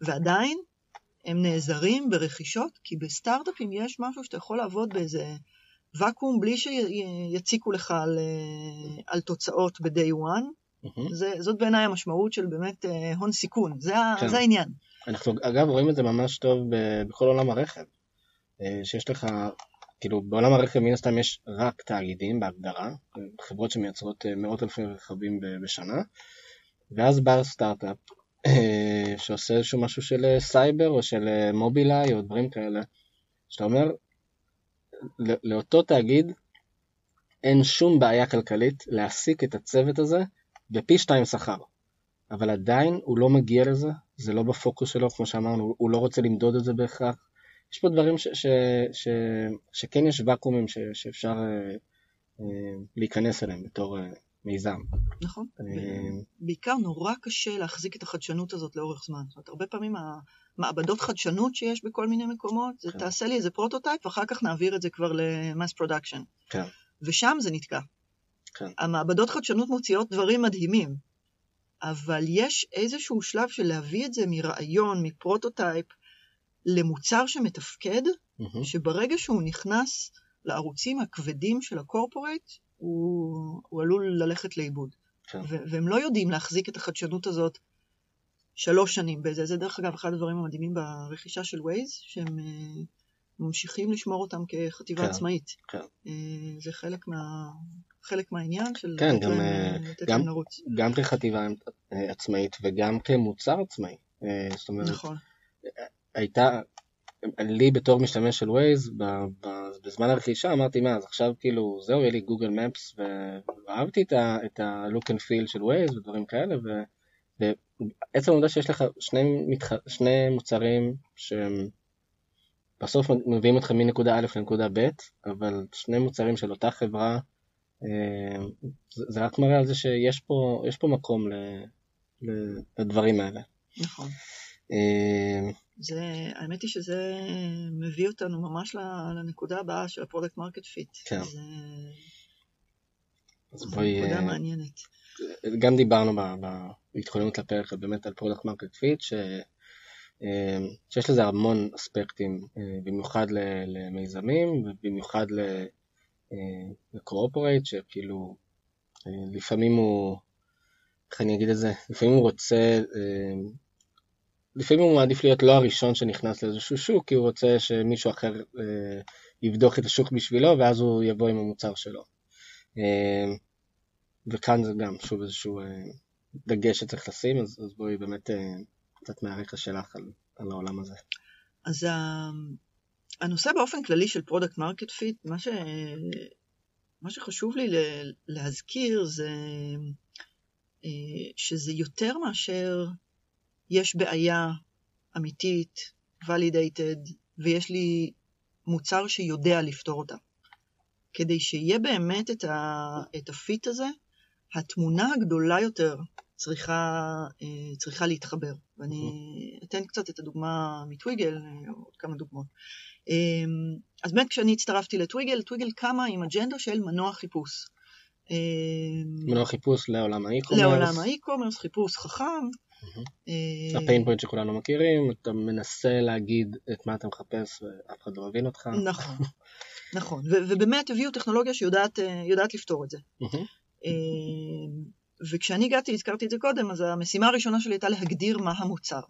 ועדיין, הם נעזרים ברכישות, כי בסטארט-אפים יש משהו שאתה יכול לעבוד באיזה ואקום בלי שיציקו לך על, אה, על תוצאות ב-day one. מהמם. זה, זאת בעיניי המשמעות של באמת אה, הון סיכון, זה, כן. זה העניין. אנחנו אגב רואים את זה ממש טוב בכל עולם הרכב. אה, שיש לך, כאילו בעולם הרכב מן הסתם יש רק תאגידים בהגדרה, חברות שמייצרות מאות אלפי רכבים ב- בשנה, ואז בא סטארט-אפ שעושה איזשהו משהו של אה, סייבר או של אה, מובילאיי או דברים כאלה, שאתה אומר, ל- לאותו תאגיד אין שום בעיה כלכלית להעסיק את הצוות הזה בפי שתיים שכר. אבל עדיין הוא לא מגיע לזה, זה לא בפוקוס שלו, כמו שאמרנו, הוא לא רוצה למדוד את זה בהכרח. יש פה דברים ש, ש, ש, שכן יש ואקומים ש, שאפשר אה, אה, להיכנס אליהם בתור אה, מיזם. נכון. אה, בעיקר נורא קשה להחזיק את החדשנות הזאת לאורך זמן. זאת אומרת, הרבה פעמים המעבדות חדשנות שיש בכל מיני מקומות, זה כן. תעשה לי איזה prototype, ואחר כך נעביר את זה כבר ל mass production. כן. ושם זה נתקע. כן. המעבדות חדשנות מוציאות דברים מדהימים, אבל יש איזשהו שלב של להביא את זה מרעיון, מ prototype, למוצר שמתפקד, mm-hmm. שברגע שהוא נכנס לערוצים הכבדים של ה corporate, הוא, הוא עלול ללכת לאיבוד. כן. והם לא יודעים להחזיק את החדשנות הזאת שלוש שנים בזה. זה דרך אגב אחד הדברים המדהימים ברכישה של Waze, שהם אה, ממשיכים לשמור אותם כחטיבה כן, עצמאית. כן. אה, זה חלק, מה, חלק מהעניין של כן, גם, להם, אה, לתת גם- להם לרוץ. גם כחטיבה אה, עצמאית וגם כמוצר עצמאי. אה, זאת אומרת, נכון, הייתה, לי בתור משתמש של ווייז, ב- בזמן הרכישה אמרתי, מה, אז עכשיו כאילו, זהו, יהיה לי גוגל מפס, ואהבתי את ה- את ה-look and feel של ווייז ודברים כאלה, ועצם העובדה שיש לך שני, מתח... שני מוצרים שהם בסוף מביאים אותך מנקודה א' לנקודה ב', אבל שני מוצרים של אותה חברה, אה, זה רק מראה על זה שיש פה, פה מקום ל, ל, לדברים האלה. נכון. זה, האמת היא שזה מביא אותנו ממש לנקודה הבאה של ה product market fit. כן. זה, אז בואי, נקודה אה, מעניינת. גם דיברנו ב- ב- בהתכוננות לפרק באמת על product market fit, ש... אה, שיש לזה המון אספקטים, אה, במיוחד למיזמים ובמיוחד ל- ל corporate, שכאילו לפעמים הוא, איך אני אגיד את זה, לפעמים הוא רוצה, לפעמים הוא מעדיף להיות לא הראשון שנכנס לאיזשהו שוק, כי הוא רוצה שמישהו אחר אה, יבדוק את השוק בשבילו, ואז הוא יבוא עם המוצר שלו. אה, וכאן זה גם שוב איזשהו אה, דגש שצריך לשים, אז, אז בואי באמת אה, קצת מהרקע שלך על, על העולם הזה. אז ה- הנושא באופן כללי של product market fit, מה, ש... מה שחשוב לי להזכיר זה אה, שזה יותר מאשר יש בעיה אמיתית, validated, ויש לי מוצר שיודע לפתור אותה. כדי שיהיה באמת את, ה... את ה fit הזה, התמונה הגדולה יותר צריכה, אה, צריכה להתחבר. ואני אתן קצת את הדוגמה מ Twiggle, אה, עוד כמה דוגמאות. אה, אז באמת כשאני הצטרפתי ל Twiggle, Twiggle קמה עם אג'נדה של מנוע חיפוש. אה, מנוע חיפוש לעולם ה e-commerce. לעולם ה e-commerce, חיפוש חכם. אה, ה pain פוינט שכולנו מכירים, אתה מנסה להגיד את מה אתה מחפש ואף אחד לא מבין אותך. נכון, נכון. ובאמת הביאו טכנולוגיה שיודעת אה, לפתור את זה. אה, וכשאני הגעתי, הזכרתי את זה קודם, אז המשימה הראשונה שלי הייתה להגדיר מה המוצר.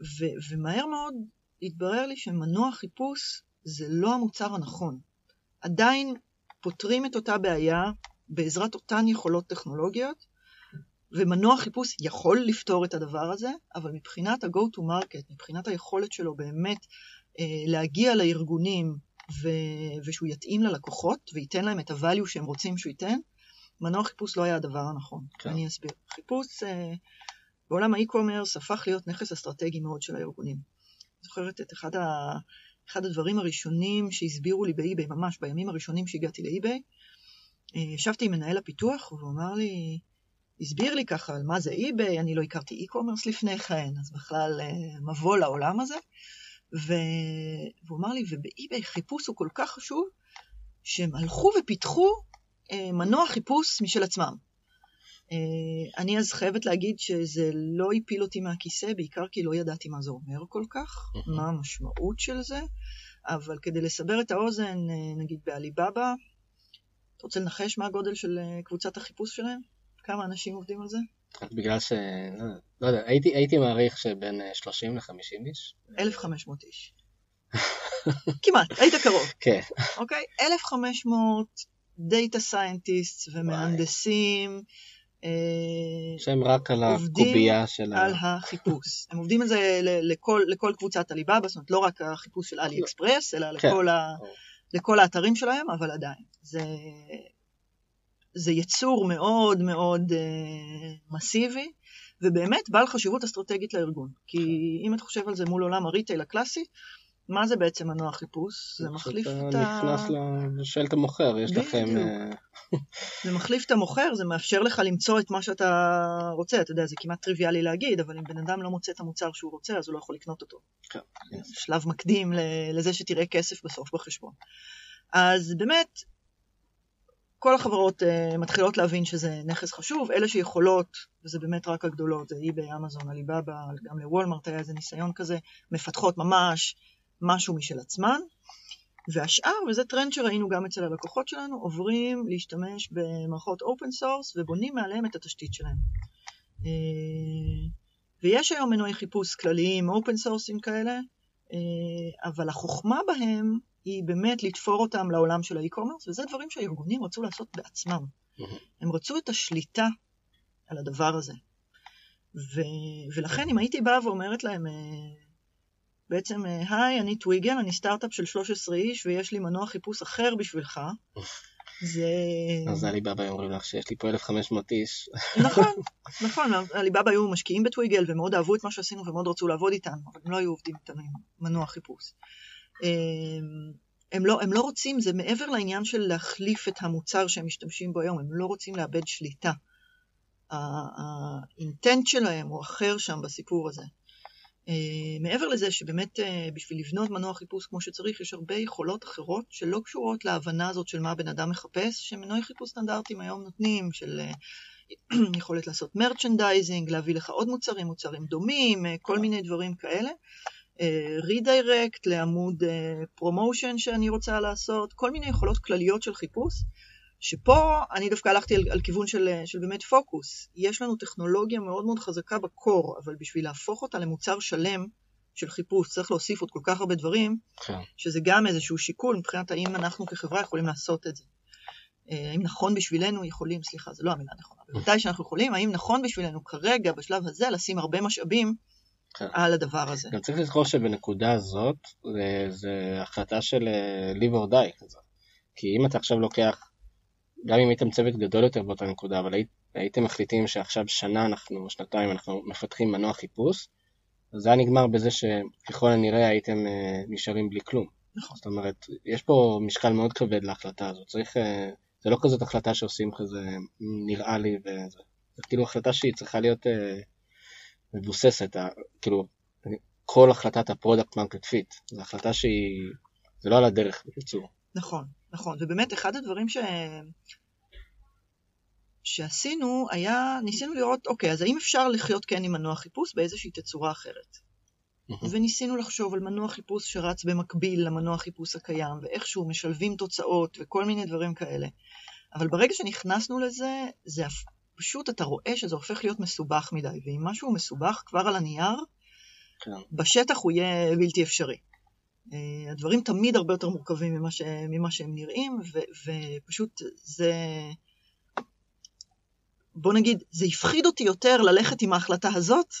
ו- ומהר מאוד התברר לי שמנוע חיפוש זה לא המוצר הנכון. עדיין פותרים את אותה בעיה בעזרת אותן יכולות טכנולוגיות, ומנוע חיפוש יכול לפתור את הדבר הזה, אבל מבחינת ה-go to market, מבחינת היכולת שלו באמת אה, להגיע לארגונים ו- ושהוא יתאים ללקוחות וייתן להם את ה-value שהם רוצים שהוא ייתן, מנוע חיפוש לא היה הדבר הנכון. כן. אני אסביר. חיפוש אה, בעולם האי-קומרס הפך להיות נכס אסטרטגי מאוד של הארגונים. זוכרת את אחד, ה... אחד הדברים הראשונים שהסבירו לי באי-ביי, ממש בימים הראשונים שהגעתי לאי-ביי, אה, ישבתי עם מנהל הפיתוח והוא אמר לי, הסביר לי ככה על מה זה eBay, אני לא הכרתי e-commerce לפני כן, אז בכלל אה, מבוא לעולם הזה. ו... והוא אמר לי, וב eBay חיפוש הוא כל כך חשוב, שהם הלכו ופיתחו אה, מנוע חיפוש משל עצמם. אה, אני אז חייבת להגיד שזה לא הפיל אותי מהכיסא, בעיקר כי לא ידעתי מה זה אומר כל כך, Mhm. מה המשמעות של זה, אבל כדי לסבר את האוזן, נגיד בעליבאבא, אתה רוצה לנחש מה הגודל של קבוצת החיפוש שלהם? כמה אנשים עובדים על זה? בגלל ש... לא יודע, לא יודע, הייתי, הייתי מעריך שבין אה, 30 ל-50 איש. 1,500 איש. כמעט, היית קרוב, כן, אוקיי? 1,500 data scientist ומהנדסים אה, שהם רק עובדים על הקובייה של ה... על החיפוש. הם עובדים על זה לכל, לכל קבוצת עליבאבא, זאת אומרת לא רק החיפוש של אלי אקספרס, אלא כן. לכל, ה, ברור. לכל האתרים שלהם, אבל עדיין. זה, זה יצור מאוד מאוד אה, מסיבי, ובאמת בעל חשיבות אסטרטגית לארגון. כי אם אתה חושב על זה מול עולם הריטייל הקלאסי, מה זה בעצם מנוע חיפוש? זה מחליף את ה... נכנס ושואל את המוכר, יש לכם... אה, זה מחליף את המוכר, זה מאפשר לך למצוא את מה שאתה רוצה. אתה יודע, זה כמעט טריוויאלי להגיד, אבל אם בן אדם לא מוצא את המוצר שהוא רוצה, אז הוא לא יכול לקנות אותו. כן, כן. שלב מקדים לזה שתראה כסף בסוף בחשבון. אז באמת, כל החברות uh, מתחילות להבין שזה נכס חשוב, אלה שיכולות, וזה באמת רק הגדולות, זה eBay, אמזון, עליבאבא, גם לוולמרט היה איזה ניסיון כזה, מפתחות ממש משהו משל עצמן, והשאר, וזה טרנד שראינו גם אצל הלקוחות שלנו, עוברים להשתמש במערכות open source ובונים מעליהם את התשתית שלהם. אה, ויש היום מנועי חיפוש כלליים, open source ים כאלה, אה, אבל החוכמה בהם היא באמת לתפור אותם לעולם של ה e-commerce, וזה דברים שהארגונים רצו לעשות בעצמם. הם רצו את השליטה על הדבר הזה. ו... ולכן אם הייתי באה ואומרת להם, אה, בעצם, אה, היי, אני טוויגל, אני סטארט-אפ של 13 איש ויש לי מנוע חיפוש אחר בשבילך, זה... אז עליבאבא אומרים לך שיש לי פה 1,500 איש. נכון, נכון, עליבאבא היו משקיעים בטוויגל ומאוד אהבו את מה שעשינו ומאוד רצו לעבוד איתנו, אבל הם לא היו עובדים איתנו עם מנוע חיפוש. הם, הם, לא, הם לא רוצים, זה מעבר לעניין של להחליף את המוצר שהם משתמשים בו היום, הם לא רוצים לאבד שליטה. ה intent שלהם הוא אחר שם בסיפור הזה. Uh, מעבר לזה שבאמת uh, בשביל לבנות מנוע חיפוש כמו שצריך, יש הרבה יכולות אחרות שלא קשורות להבנה הזאת של מה הבן אדם מחפש, שמנועי חיפוש סטנדרטיים היום נותנים, של uh, יכולת לעשות merchandising, להביא לך עוד מוצרים, מוצרים דומים, uh, כל מיני דברים כאלה. redirect uh, לעמוד promotion uh, שאני רוצה לעשות, כל מיני יכולות כלליות של חיפוש, שפה אני דווקא הלכתי על, על כיוון של, של באמת פוקוס. יש לנו טכנולוגיה מאוד מאוד חזקה ב core, אבל בשביל להפוך אותה למוצר שלם של חיפוש צריך להוסיף עוד כל כך הרבה דברים, כן. שזה גם איזשהו שיקול מבחינת האם אנחנו כחברה יכולים לעשות את זה. האם נכון בשבילנו יכולים, סליחה, זו לא המילה הנכונה, אבל מתי שאנחנו יכולים, האם נכון בשבילנו כרגע, בשלב הזה, לשים הרבה משאבים. על הדבר הזה. גם צריך לזכור שבנקודה הזאת, זה, זה החלטה של אה, live or die כזאת. כי אם אתה עכשיו לוקח גם אם הייתם צוות גדול יותר באותה נקודה, אבל היית, הייתם מחליטים שעכשיו שנה אנחנו, שנתיים אנחנו מפתחים מנוע חיפוש, אז זה היה נגמר בזה שככל הנראה הייתם uh, נשארים בלי כלום. נכון. זאת אומרת, יש פה משקל מאוד כבד להחלטה הזאת. צריך, uh, זה לא כזאת החלטה שעושים כזה, נראה לי וזה. זה כאילו החלטה שהיא צריכה להיות מבוססת, כאילו, כל החלטת ה product market fit. זו החלטה שהיא, זה לא על הדרך בקיצור. נכון, נכון. ובאמת, אחד הדברים ש... שעשינו היה, ניסינו לראות, אוקיי, אז האם אפשר לחיות כן עם מנוע חיפוש באיזושהי תצורה אחרת? וניסינו לחשוב על מנוע חיפוש שרץ במקביל למנוע חיפוש הקיים, ואיכשהו משלבים תוצאות וכל מיני דברים כאלה. אבל ברגע שנכנסנו לזה, זה פשוט, אתה רואה שזה הופך להיות מסובך מדי, ואם משהו מסובך כבר על הנייר, כן. בשטח הוא יהיה בלתי אפשרי. Uh, הדברים תמיד הרבה יותר מורכבים ממה, ש... ממה שהם נראים, ו... ופשוט זה... בוא נגיד, זה הפחיד אותי יותר ללכת עם ההחלטה הזאת,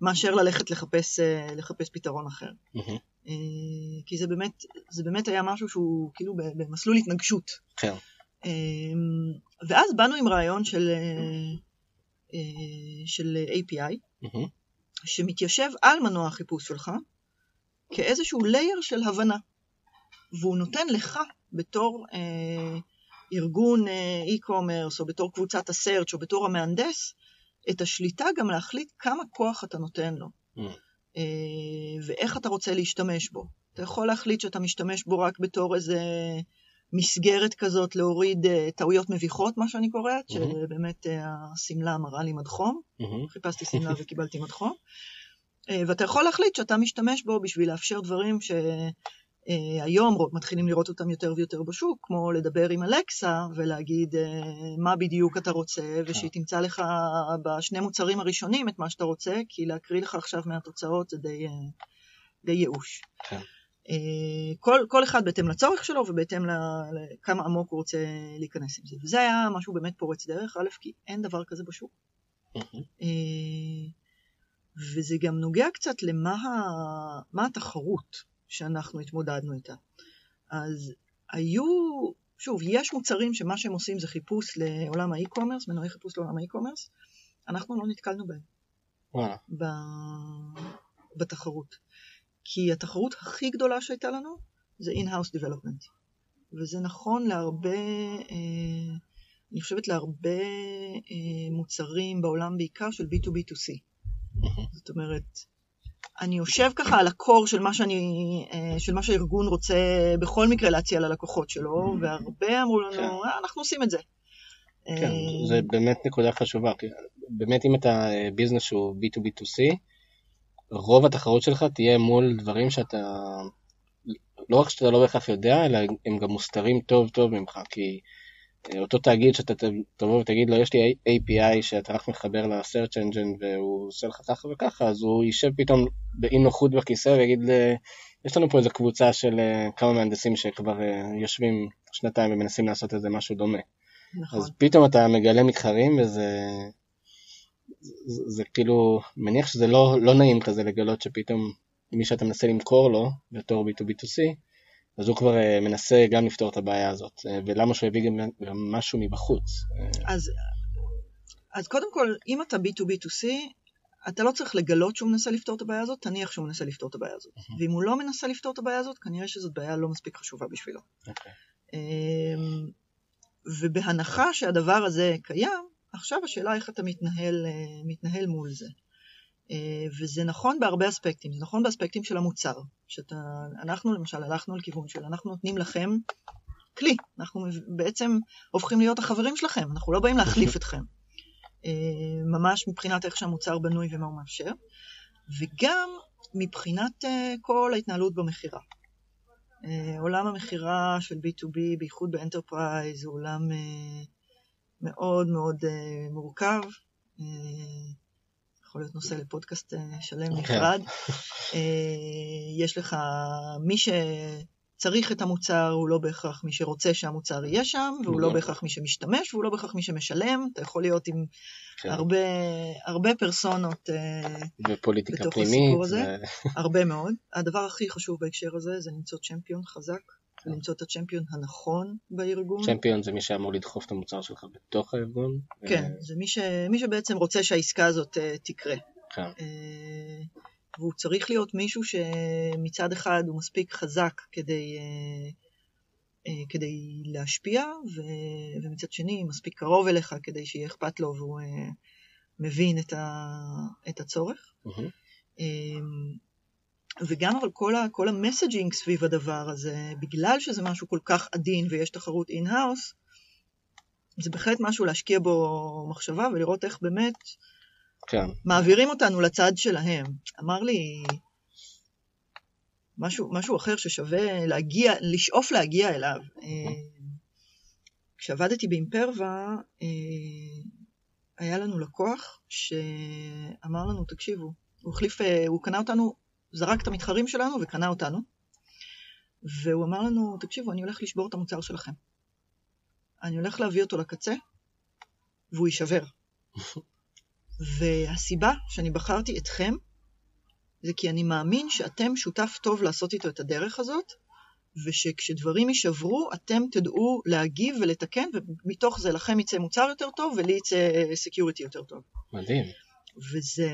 מאשר ללכת לחפש, uh, לחפש פתרון אחר. Mm-hmm. כי זה באמת, זה באמת היה משהו שהוא כאילו במסלול התנגשות. כן. ואז באנו עם רעיון של, uh, uh, של API, Mm-hmm. שמתיישב על מנוע החיפוש שלך, כאיזשהו לייר של הבנה. והוא נותן לך, בתור אה, ארגון e-commerce, או בתור קבוצת הסרצ' או בתור המהנדס, את השליטה גם להחליט כמה כוח אתה נותן לו, Mm. אה, ואיך אתה רוצה להשתמש בו. אתה יכול להחליט שאתה משתמש בו רק בתור איזה מסגרת כזאת להוריד אה, טעויות מביכות, מה שאני קוראת, Mhm. שבאמת אה, השמלה מראה לי מדחום. Mm-hmm. חיפשתי שמלה וקיבלתי מדחום. אה, ואתה יכול להחליט שאתה משתמש בו בשביל לאפשר דברים שהיום מתחילים לראות אותם יותר ויותר בשוק, כמו לדבר עם אלקסה ולהגיד אה, מה בדיוק אתה רוצה, ושהיא תמצא לך בשני מוצרים הראשונים את מה שאתה רוצה, כי להקריא לך עכשיו מהתוצאות זה די, די ייאוש. כן. אה, כל, כל אחד בהתאם לצורך שלו ובהתאם לכמה עמוק הוא רוצה להיכנס עם זה. וזה היה משהו באמת פורץ דרך, א', כי אין דבר כזה בשוק. Mm-hmm. אה, וזה גם נוגע קצת למה מה התחרות שאנחנו התמודדנו איתה. אז היו, שוב, יש מוצרים שמה שהם עושים זה חיפוש לעולם האי-קומרס, מנועי חיפוש לעולם האי-קומרס, אנחנו לא נתקלנו בהם וואלה. ב- בתחרות. כי התחרות הכי גדולה שהייתה לנו זה in-house development. וזה נכון להרבה, אה, אני חושבת להרבה אה, מוצרים בעולם בעיקר של B2B2C. זאת אומרת, אני יושב ככה על הקור של מה, שאני, אה, של מה שהארגון רוצה בכל מקרה להציע ללקוחות שלו, והרבה אמרו לנו, כן. אה, אנחנו עושים את זה. כן, זה באמת נקודה חשובה. באמת אם אתה ביזנס שהוא B2B2C, רוב התחרות שלך תהיה מול דברים שאתה, לא רק שאתה לא בהכרח יודע, אלא הם גם מוסתרים טוב טוב ממך, כי אה, אותו תאגיד שאתה תבוא ותגיד לו, יש לי API שאתה רק מחבר ל-search engine והוא עושה לך ככה וככה, אז הוא יישב פתאום באי נוחות בכיסא ויגיד, יש לנו פה איזו קבוצה של אה, כמה מהנדסים שכבר אה, יושבים שנתיים ומנסים לעשות איזה משהו דומה. נכון. אז פתאום אתה מגלה מתחרים וזה זה, זה כאילו, מניח שזה לא, לא נעים כזה לגלות שפתאום מי שאתה מנסה למכור לו בתור B2B2C, אז הוא כבר אה, מנסה גם לפתור את הבעיה הזאת, אה, ולמה שהוא יביא גם, גם משהו מבחוץ. אה, אז, אז קודם כל, אם אתה B2B2C, אתה לא צריך לגלות שהוא מנסה לפתור את הבעיה הזאת, תניח שהוא מנסה לפתור את הבעיה הזאת. ואם הוא לא מנסה לפתור את הבעיה הזאת, כנראה שזאת בעיה לא מספיק חשובה בשבילו. אוקיי. אמ, ובהנחה שהדבר הזה קיים, עכשיו השאלה איך אתה מתנהל, אה, מתנהל מול זה. אה, וזה נכון בהרבה אספקטים, זה נכון באספקטים של המוצר, שאתה, אנחנו למשל הלכנו על כיוון של אנחנו נותנים לכם כלי, אנחנו בעצם הופכים להיות החברים שלכם, אנחנו לא באים להחליף אתכם, אה, ממש מבחינת איך שהמוצר בנוי ומה הוא מאפשר, וגם מבחינת כל ההתנהלות במכירה. עולם המכירה של B2B, בייחוד ב enterprise, הוא עולם מאוד מאוד אה, מורכב. אה, יכול להיות נושא לפודקאסט אה, שלם נפרד. אה, יש לך מי שצריך את המוצר, הוא לא בהכרח מי שרוצה שהמוצר יהיה שם, והוא לא נכון. בהכרח מי שמשתמש, והוא לא בהכרח מי שמשלם. אתה יכול להיות עם כן. הרבה, הרבה פרסונות ופוליטיקה בתוך פנימית. הסיפור הזה. ו- הרבה מאוד. הדבר הכי חשוב בהקשר הזה זה למצוא צ'מפיון חזק, ולמצוא את הצ'מפיון הנכון בארגון. צ'מפיון זה מי שאמור לדחוף את המוצר שלך בתוך הארגון. כן, זה מי, ש... מי שבעצם רוצה שהעסקה הזאת uh, תקרה. כן. Uh, והוא צריך להיות מישהו שמצד אחד הוא מספיק חזק כדי, כדי להשפיע, ו... ומצד שני מספיק קרוב אליך כדי שיהיה אכפת לו והוא מבין את, ה... את הצורך. מהמם. וגם אבל כל, ה, כל ה messaging סביב הדבר הזה, בגלל שזה משהו כל כך עדין ויש תחרות in-house, זה בהחלט משהו להשקיע בו מחשבה ולראות איך באמת כן. מעבירים אותנו לצד שלהם. אמר לי משהו, משהו אחר ששווה להגיע, לשאוף להגיע אליו. אמ, כשעבדתי באימפרווה, אה, היה לנו לקוח שאמר לנו, תקשיבו, הוא החליף, אה, הוא קנה אותנו, זרק את המתחרים שלנו וקנה אותנו, והוא אמר לנו, תקשיבו, אני הולך לשבור את המוצר שלכם. אני הולך להביא אותו לקצה, והוא יישבר. והסיבה שאני בחרתי אתכם, זה כי אני מאמין שאתם שותף טוב לעשות איתו את הדרך הזאת, ושכשדברים יישברו, אתם תדעו להגיב ולתקן, ומתוך זה לכם יצא מוצר יותר טוב, ולי יצא security יותר טוב. מדהים. וזה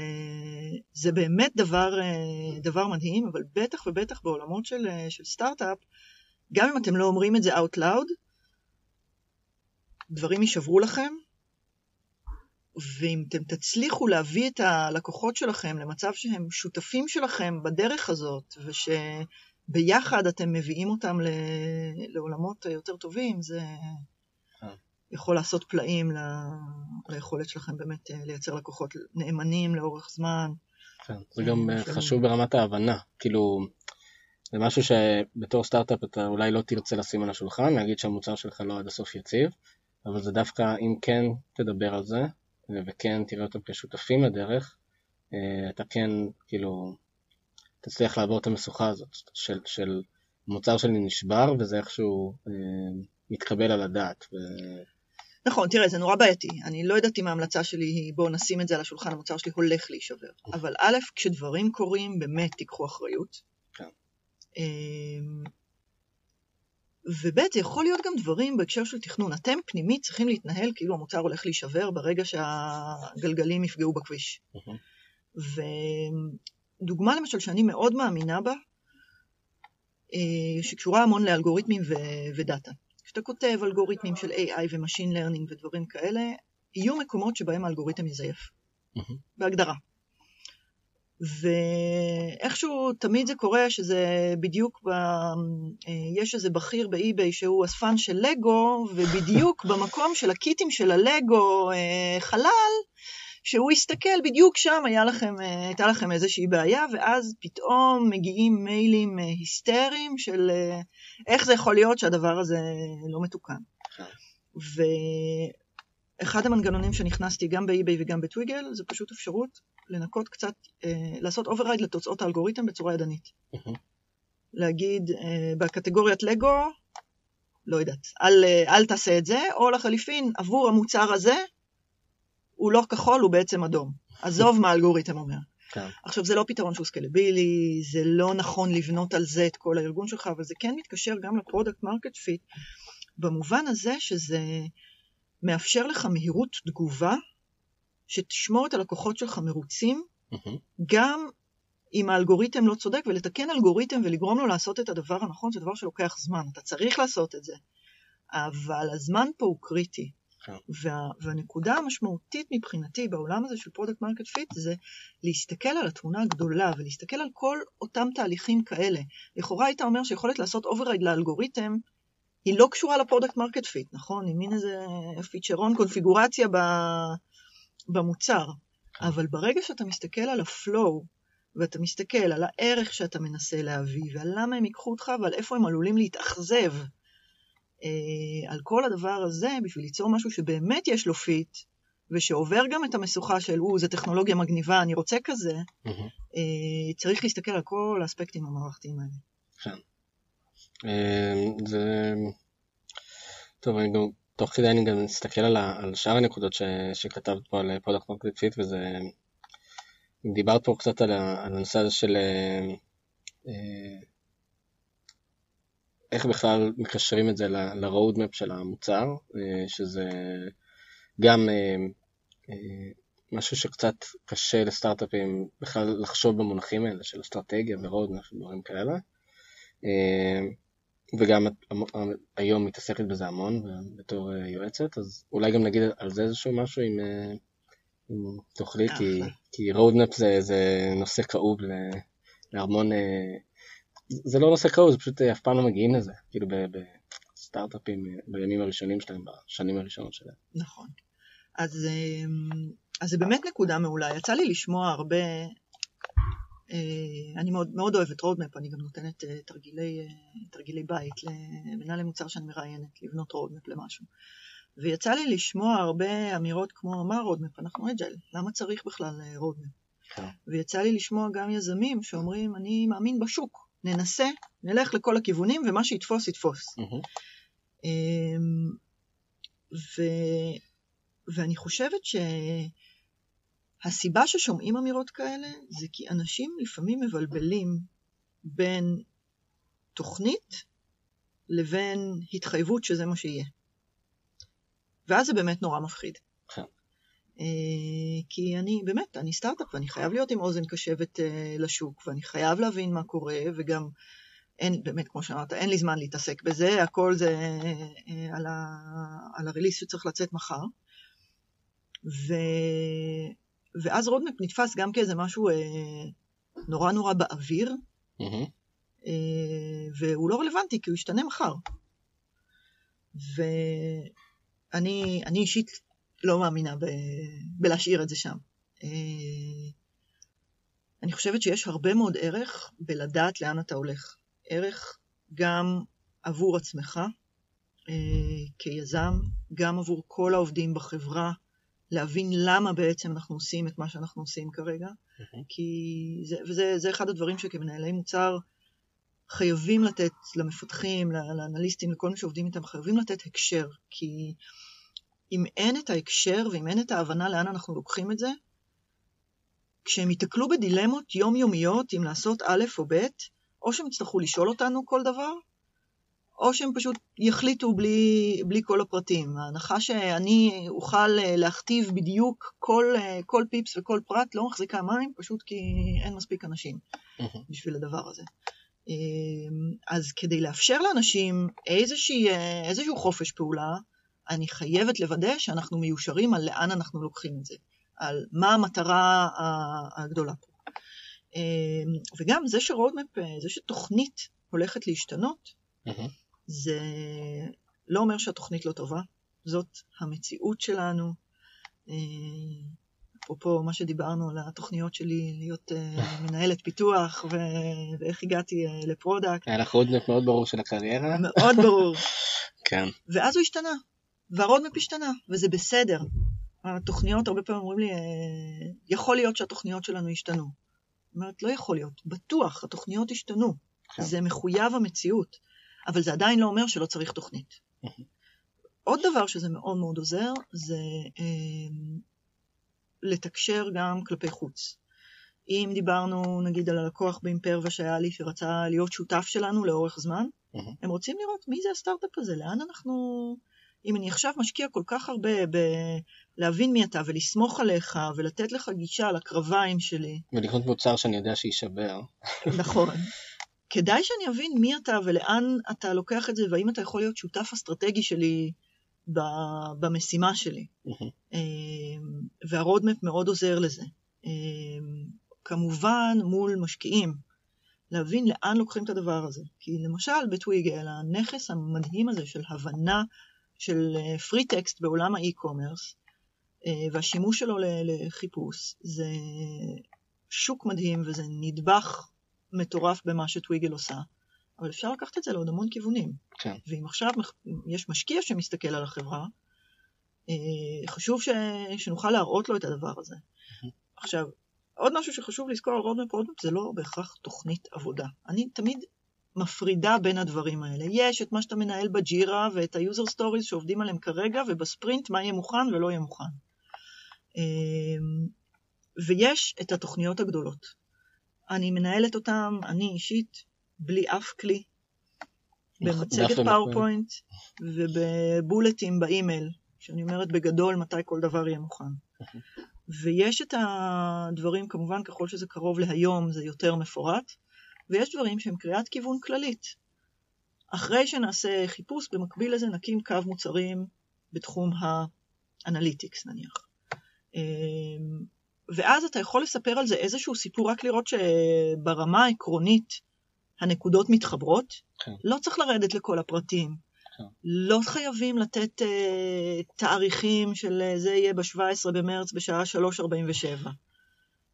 זה באמת דבר, אה, דבר מדהים, אבל בטח ובטח בעולמות של, אה, של סטארט-אפ, גם אם אתם לא אומרים את זה out loud, דברים יישברו לכם, ואם אתם תצליחו להביא את הלקוחות שלכם למצב שהם שותפים שלכם בדרך הזאת, ושביחד אתם מביאים אותם לעולמות יותר טובים, זה. יכול לעשות פלאים ל- ליכולת שלכם באמת אה, לייצר לקוחות נאמנים לאורך זמן. כן. זה גם אה. חשוב ברמת ההבנה. כאילו, זה משהו שבתור סטארט-אפ אתה אולי לא תרצה לשים על השולחן, להגיד שהמוצר שלך לא עד הסוף יציב, אבל זה דווקא אם כן תדבר על זה, וכן תראה אותם כשותפים לדרך, אה, אתה כן, כאילו, תצליח לעבור את המשוכה הזאת של, של מוצר שלי נשבר וזה איכשהו מתקבל על הדעת. ו... נכון, תראה, זה נורא בעייתי. אני לא יודעת אם ההמלצה שלי היא בואו נשים את זה על השולחן, המוצר שלי הולך להישבר. אבל א', כשדברים קורים, באמת תיקחו אחריות. כן. אמ, וב', זה יכול להיות גם דברים בהקשר של תכנון. אתם פנימית צריכים להתנהל כאילו המוצר הולך להישבר ברגע שהגלגלים יפגעו בכביש. מהמם. ו... דוגמה למשל שאני מאוד מאמינה בה, אה, שקשורה המון לאלגוריתמים ו- ודאטה. כשאתה כותב אלגוריתמים של AI ו machine learning ודברים כאלה, יהיו מקומות שבהם האלגוריתם יזייף. בהגדרה. ואיכשהו תמיד זה קורה שזה בדיוק, ב... אה, יש איזה בכיר באי-ביי שהוא אספן של לגו, ובדיוק במקום של הקיטים של הלגו אה, חלל, שהוא הסתכל, בדיוק שם היה לכם, אה, הייתה לכם איזושהי בעיה, ואז פתאום מגיעים מיילים אה, היסטריים של אה, איך זה יכול להיות שהדבר הזה לא מתוקן. ואחד המנגנונים שהכנסתי גם באי-ביי וגם בטוויגל, זה פשוט אפשרות לנקות קצת, לעשות override לתוצאות האלגוריתם בצורה ידנית. להגיד בקטגוריית לגו, לא יודעת, אל, אל תעשה את זה, או לחליפין, עבור המוצר הזה, הוא לא כחול, הוא בעצם אדום. עזוב מה האלגוריתם אומר. כן. עכשיו, זה לא פתרון שהוא scalable, זה לא נכון לבנות על זה את כל הארגון שלך, אבל זה כן מתקשר גם ל product market fit, במובן הזה שזה מאפשר לך מהירות תגובה, שתשמור את הלקוחות שלך מרוצים, מהמם. גם אם האלגוריתם לא צודק, ולתקן אלגוריתם ולגרום לו לעשות את הדבר הנכון, זה דבר שלוקח זמן, אתה צריך לעשות את זה. אבל הזמן פה הוא קריטי. כן. וה, והנקודה המשמעותית מבחינתי בעולם הזה של product market fit זה להסתכל על התמונה הגדולה ולהסתכל על כל אותם תהליכים כאלה. לכאורה היית אומר שיכולת לעשות override לאלגוריתם היא לא קשורה ל product market fit, נכון? היא מין איזה פיצ'רון, קונפיגורציה ב, במוצר. אבל ברגע שאתה מסתכל על ה flow, ואתה מסתכל על הערך שאתה מנסה להביא, ועל למה הם ייקחו אותך ועל איפה הם עלולים להתאכזב, על כל הדבר הזה, בשביל ליצור משהו שבאמת יש לו fit, ושעובר גם את המשוכה של, או, זו טכנולוגיה מגניבה, אני רוצה כזה. אה, צריך להסתכל על כל האספקטים המערכתיים האלה. כן. אה, זה... טוב, אני גם, תוך כדי אני גם מסתכל על, ה... על שאר הנקודות ש... שכתבת פה על product market fit, וזה... דיברת פה קצת על, ה... על הנושא הזה של אה, אה, איך בכלל מקשרים את זה ל-road map של המוצר, אה, שזה גם אה, אה, משהו שקצת קשה לסטארט-אפים בכלל לחשוב במונחים האלה של אסטרטגיה ו-road map ודברים כאלה. וגם את היום מתעסקת בזה המון בתור יועצת, אז אולי גם נגיד על זה איזשהו משהו אם, אם תוכלי, כי. כי roadmap זה, זה נושא כאוב להמון, זה לא נושא כאוב, זה פשוט אה, אף פעם לא מגיעים לזה, כאילו בסטארט-אפים אה, בימים הראשונים שלהם, בשנים הראשונות שלהם. נכון. אז, אמ, אז זה באמת נקודה מעולה. יצא לי לשמוע הרבה, אה, אני מאוד, מאוד אוהבת roadmap, אני גם נותנת אה, תרגילי, אה, תרגילי בית למנהלי מוצר שאני מראיינת, לבנות roadmap למשהו. ויצא לי לשמוע הרבה אמירות כמו, מה roadmap? אנחנו agile, למה צריך בכלל אה, roadmap? כן. ויצא לי לשמוע גם יזמים שאומרים, אני מאמין בשוק, ננסה, נלך לכל הכיוונים, ומה שיתפוס, יתפוס. אמ, ו... ואני חושבת שהסיבה ששומעים אמירות כאלה זה כי אנשים לפעמים מבלבלים בין תוכנית לבין התחייבות שזה מה שיהיה. ואז זה באמת נורא מפחיד. אה, כי אני, באמת, אני סטארט-אפ ואני חייב להיות עם אוזן קשבת אה, לשוק ואני חייב להבין מה קורה וגם אין, באמת, כמו שאמרת, אין לי זמן להתעסק בזה, הכל זה אה, על, ה, על ה release שצריך לצאת מחר. ו, ואז roadmap נתפס גם כאיזה משהו נורא נורא באוויר. אה, והוא לא רלוונטי כי הוא ישתנה מחר. ואני אני אישית לא מאמינה ב, בלהשאיר את זה שם. אה, אני חושבת שיש הרבה מאוד ערך בלדעת לאן אתה הולך. ערך גם עבור עצמך אה, כיזם, גם עבור כל העובדים בחברה, להבין למה בעצם אנחנו עושים את מה שאנחנו עושים כרגע. כי זה, וזה זה אחד הדברים שכמנהלי מוצר חייבים לתת למפתחים, לאנליסטים, לכל מי שעובדים איתם, חייבים לתת הקשר, כי אם אין את ההקשר ואם אין את ההבנה לאן אנחנו לוקחים את זה, כשהם ייתקלו בדילמות יומיומיות אם לעשות א' או ב', או שהם יצטרכו לשאול אותנו כל דבר, או שהם פשוט יחליטו בלי, בלי כל הפרטים. ההנחה שאני אוכל אה, להכתיב בדיוק כל, אה, כל פיפס וכל פרט לא מחזיקה מים, פשוט כי אין מספיק אנשים בשביל הדבר הזה. אמ, אז כדי לאפשר לאנשים איזושהי, אה, איזשהו חופש פעולה, אני חייבת לוודא שאנחנו מיושרים על לאן אנחנו לוקחים את זה, על מה המטרה הגדולה פה. אמ, וגם זה ש roadmap, זה שתוכנית הולכת להשתנות, mm-hmm. זה לא אומר שהתוכנית לא טובה, זאת המציאות שלנו. אה, אפרופו מה שדיברנו על התוכניות שלי להיות אה, מנהלת פיתוח ו- ואיך הגעתי אה, ל product. היה לך roadmap מאוד ברור של הקריירה. מאוד ברור. כן. ואז הוא השתנה, וה roadmap השתנה, וזה בסדר. התוכניות, הרבה פעמים אומרים לי, יכול להיות שהתוכניות שלנו השתנו. זאת אומרת, לא יכול להיות, בטוח, התוכניות השתנו. כן. זה מחויב המציאות. אבל זה עדיין לא אומר שלא צריך תוכנית. עוד דבר שזה מאוד מאוד עוזר, זה אה, לתקשר גם כלפי חוץ. אם דיברנו נגיד על הלקוח באימפרווה שהיה לי, שרצה להיות שותף שלנו לאורך זמן, mm-hmm. הם רוצים לראות מי זה הסטארט-אפ הזה, לאן אנחנו... אם אני עכשיו משקיע כל כך הרבה בלהבין מי אתה ולסמוך עליך ולתת לך גישה לקרביים שלי. ולקנות מוצר שאני יודע שיישבר. נכון. כדאי שאני אבין מי אתה ולאן אתה לוקח את זה, והאם אתה יכול להיות שותף אסטרטגי שלי במשימה שלי. Mm-hmm. והרודמפ מאוד עוזר לזה. אמ, כמובן מול משקיעים, להבין לאן לוקחים את הדבר הזה. כי למשל בטוויגל, הנכס המדהים הזה של הבנה של פרי אה, טקסט בעולם האי-קומרס, אה, והשימוש שלו לחיפוש, זה שוק מדהים וזה נדבך מטורף במה שטוויגל עושה, אבל אפשר לקחת את זה לעוד המון כיוונים. כן. ואם עכשיו יש משקיע שמסתכל על החברה, אה, חשוב ש... שנוכל להראות לו את הדבר הזה. עכשיו, עוד משהו שחשוב לזכור על roadmap, roadmap זה לא בהכרח תוכנית עבודה. אני תמיד מפרידה בין הדברים האלה. יש את מה שאתה מנהל ב Jira ואת ה-user stories שעובדים עליהם כרגע, ובספרינט מה יהיה מוכן ולא יהיה מוכן. אה, ויש את התוכניות הגדולות. אני מנהלת אותם, אני אישית, בלי אף כלי, במצגת PowerPoint ובבולטים באימייל, שאני אומרת בגדול מתי כל דבר יהיה מוכן. ויש את הדברים, כמובן ככל שזה קרוב להיום זה יותר מפורט, ויש דברים שהם קריאת כיוון כללית. אחרי שנעשה חיפוש, במקביל לזה נקים קו מוצרים בתחום ה analytics נניח. אמ, ואז אתה יכול לספר על זה איזשהו סיפור, רק לראות שברמה העקרונית הנקודות מתחברות. כן. לא צריך לרדת לכל הפרטים. כן. לא חייבים לתת uh, תאריכים של uh, זה יהיה ב-17 במרץ בשעה 3.47.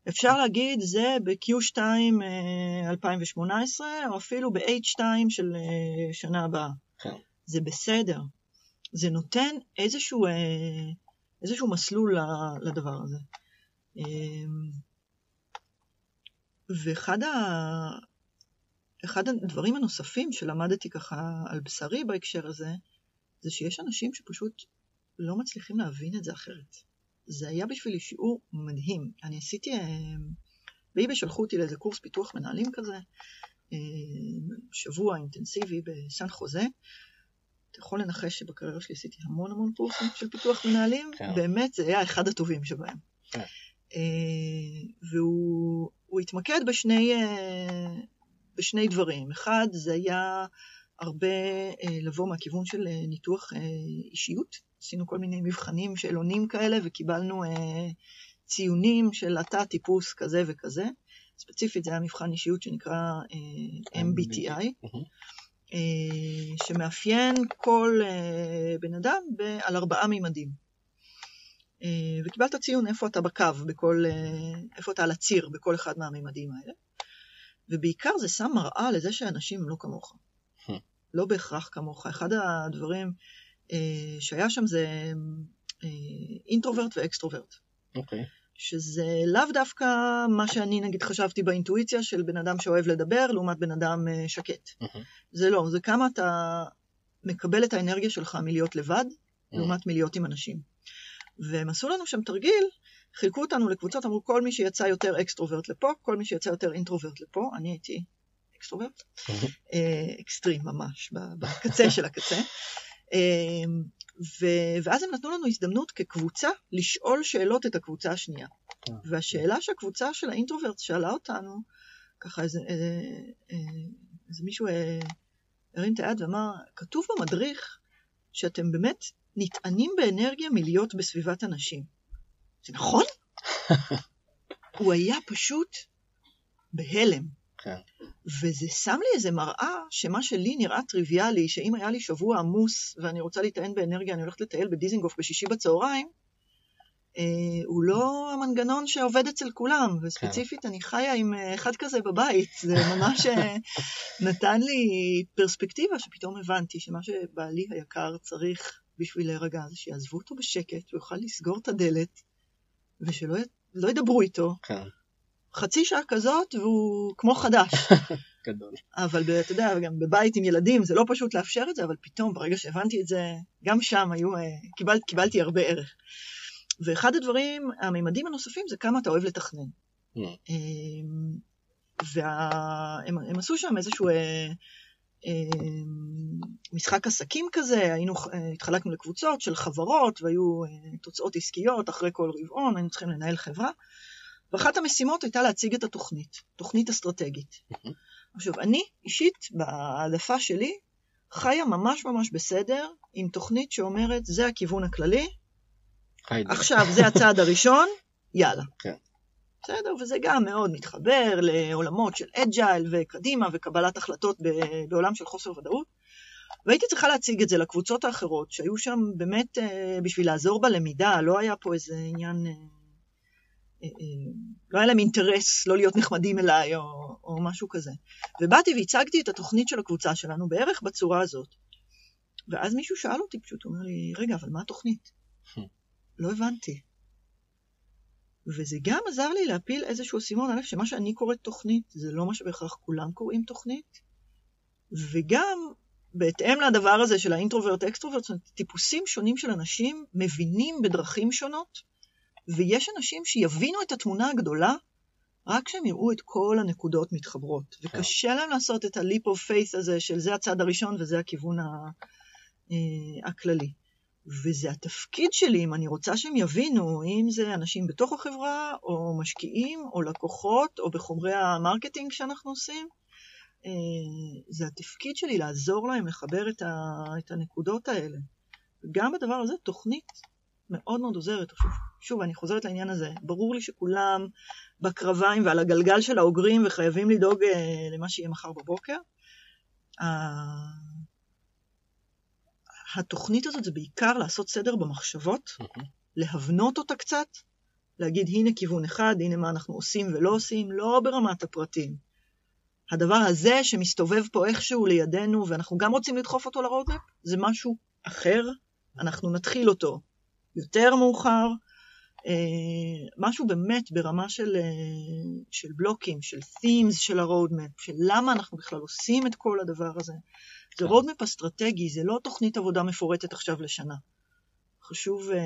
אפשר להגיד זה ב-Q2 uh, 2018, או אפילו ב-H2 של uh, שנה הבאה. כן. זה בסדר. זה נותן איזשהו, uh, איזשהו מסלול לדבר הזה. ואחד ה... אחד הדברים הנוספים שלמדתי ככה על בשרי בהקשר הזה, זה שיש אנשים שפשוט לא מצליחים להבין את זה אחרת. זה היה בשבילי שיעור מדהים. אני עשיתי, באיבי שלחו אותי לאיזה קורס פיתוח מנהלים כזה, אמ, שבוע אינטנסיבי בסן חוזה. אתה יכול לנחש שבקריירה שלי עשיתי המון המון קורסים של פיתוח מנהלים, כן. באמת זה היה אחד הטובים שבהם. כן. אה, והוא התמקד בשני, אה, בשני דברים. אחד, זה היה הרבה אה, לבוא מהכיוון של ניתוח אישיות. עשינו כל מיני מבחנים, שאלונים כאלה, וקיבלנו ציונים של אתה טיפוס כזה וכזה. ספציפית זה היה מבחן אישיות שנקרא MBTI, שמאפיין כל בן אדם על ארבעה מימדים. אה, וקיבלת ציון איפה אתה בקו, בכל, אה, איפה אתה על הציר בכל אחד מהממדים האלה. ובעיקר זה שם מראה לזה שאנשים הם לא כמוך. לא בהכרח כמוך. אחד הדברים אה, שהיה שם זה אינטרוברט ואקסטרוברט. אוקיי. Okay. שזה לאו דווקא מה שאני נגיד חשבתי באינטואיציה של בן אדם שאוהב לדבר לעומת בן אדם שקט. Mm-hmm. זה לא, זה כמה אתה מקבל את האנרגיה שלך מלהיות לבד, mm-hmm. לעומת מלהיות עם אנשים. והם עשו לנו שם תרגיל, חילקו אותנו לקבוצות, אמרו כל מי שיצא יותר extrovert לפה, כל מי שיצא יותר introvert לפה, אני הייתי extrovert, אה, אקסטרים ממש, בקצה של הקצה. אמ, ו- ואז הם נתנו לנו הזדמנות כקבוצה לשאול שאלות את הקבוצה השנייה. אה. והשאלה שהקבוצה של ה introvert שאלה אותנו, ככה איזה, איזה, איזה מישהו הרים את היד ואמר, כתוב במדריך שאתם באמת נטענים באנרגיה מלהיות בסביבת אנשים. זה נכון? הוא היה פשוט בהלם. כן. וזה שם לי איזה מראה שמה שלי נראה טריוויאלי, שאם היה לי שבוע עמוס ואני רוצה להיטען באנרגיה, אני הולכת לטייל בדיזינגוף בשישי בצהריים, אה, הוא לא המנגנון שעובד אצל כולם, וספציפית כן. אני חיה עם אה, אחד כזה בבית, זה ממש אה, נתן לי פרספקטיבה שפתאום הבנתי שמה שבעלי היקר צריך בשביל להירגע זה שיעזבו אותו בשקט, הוא יוכל לסגור את הדלת, ושלא לא ידברו איתו. כן. חצי שעה כזאת והוא כמו חדש. גדול. אבל אתה יודע, גם בבית עם ילדים זה לא פשוט לאפשר את זה, אבל פתאום ברגע שהבנתי את זה, גם שם היו, קיבל, קיבלתי הרבה ערך. ואחד הדברים, הממדים הנוספים זה כמה אתה אוהב לתכנן. Mm. אמ, והם עשו שם איזשהו אה, אמ, משחק עסקים כזה, היינו, אה, התחלקנו לקבוצות של חברות והיו אה, תוצאות עסקיות אחרי כל רבעון, היינו צריכים לנהל חברה. ואחת המשימות הייתה להציג את התוכנית, תוכנית אסטרטגית. עכשיו, אני אישית, בהעדפה שלי, חיה ממש ממש בסדר עם תוכנית שאומרת, זה הכיוון הכללי, עכשיו זה הצעד הראשון, יאללה. כן. בסדר, וזה גם מאוד מתחבר לעולמות של אג'ייל וקדימה וקבלת החלטות בעולם של חוסר ודאות. והייתי צריכה להציג את זה לקבוצות האחרות, שהיו שם באמת אה, בשביל לעזור בלמידה, לא היה פה איזה עניין, אה, לא היה להם אינטרס לא להיות נחמדים אליי או, או משהו כזה. ובאתי והצגתי את התוכנית של הקבוצה שלנו בערך בצורה הזאת. ואז מישהו שאל אותי פשוט, הוא אומר לי, רגע, אבל מה התוכנית? לא הבנתי. וזה גם עזר לי להפיל איזשהו אסימון, א', שמה שאני קוראת תוכנית, זה לא מה שבהכרח כולם קוראים תוכנית, וגם בהתאם לדבר הזה של ה introvert-extrovert, זאת אומרת, טיפוסים שונים של אנשים מבינים בדרכים שונות, ויש אנשים שיבינו את התמונה הגדולה רק כשהם יראו את כל הנקודות מתחברות. כן. וקשה להם לעשות את ה-leap of faith הזה של זה הצד הראשון וזה הכיוון אה, הכללי. וזה התפקיד שלי, אם אני רוצה שהם יבינו, אם זה אנשים בתוך החברה, או משקיעים, או לקוחות, או בחומרי ה marketing שאנחנו עושים, אה, זה התפקיד שלי לעזור להם לחבר את, ה, את הנקודות האלה. וגם בדבר הזה תוכנית מאוד מאוד עוזרת. שוב, שוב, אני חוזרת לעניין הזה. ברור לי שכולם בקרביים ועל הגלגל של האוגרים וחייבים לדאוג אה, למה שיהיה מחר בבוקר. התוכנית הזאת זה בעיקר לעשות סדר במחשבות, mm-hmm. להבנות אותה קצת, להגיד הנה כיוון אחד, הנה מה אנחנו עושים ולא עושים, לא ברמת הפרטים. הדבר הזה שמסתובב פה איכשהו לידינו ואנחנו גם רוצים לדחוף אותו לרודמפ, זה משהו אחר, אנחנו נתחיל אותו יותר מאוחר, אה, משהו באמת ברמה של, אה, של בלוקים, של themes של ה roadmap, של למה אנחנו בכלל עושים את כל הדבר הזה. זה roadmap אסטרטגי, זה לא תוכנית עבודה מפורטת עכשיו לשנה. חשוב, אה,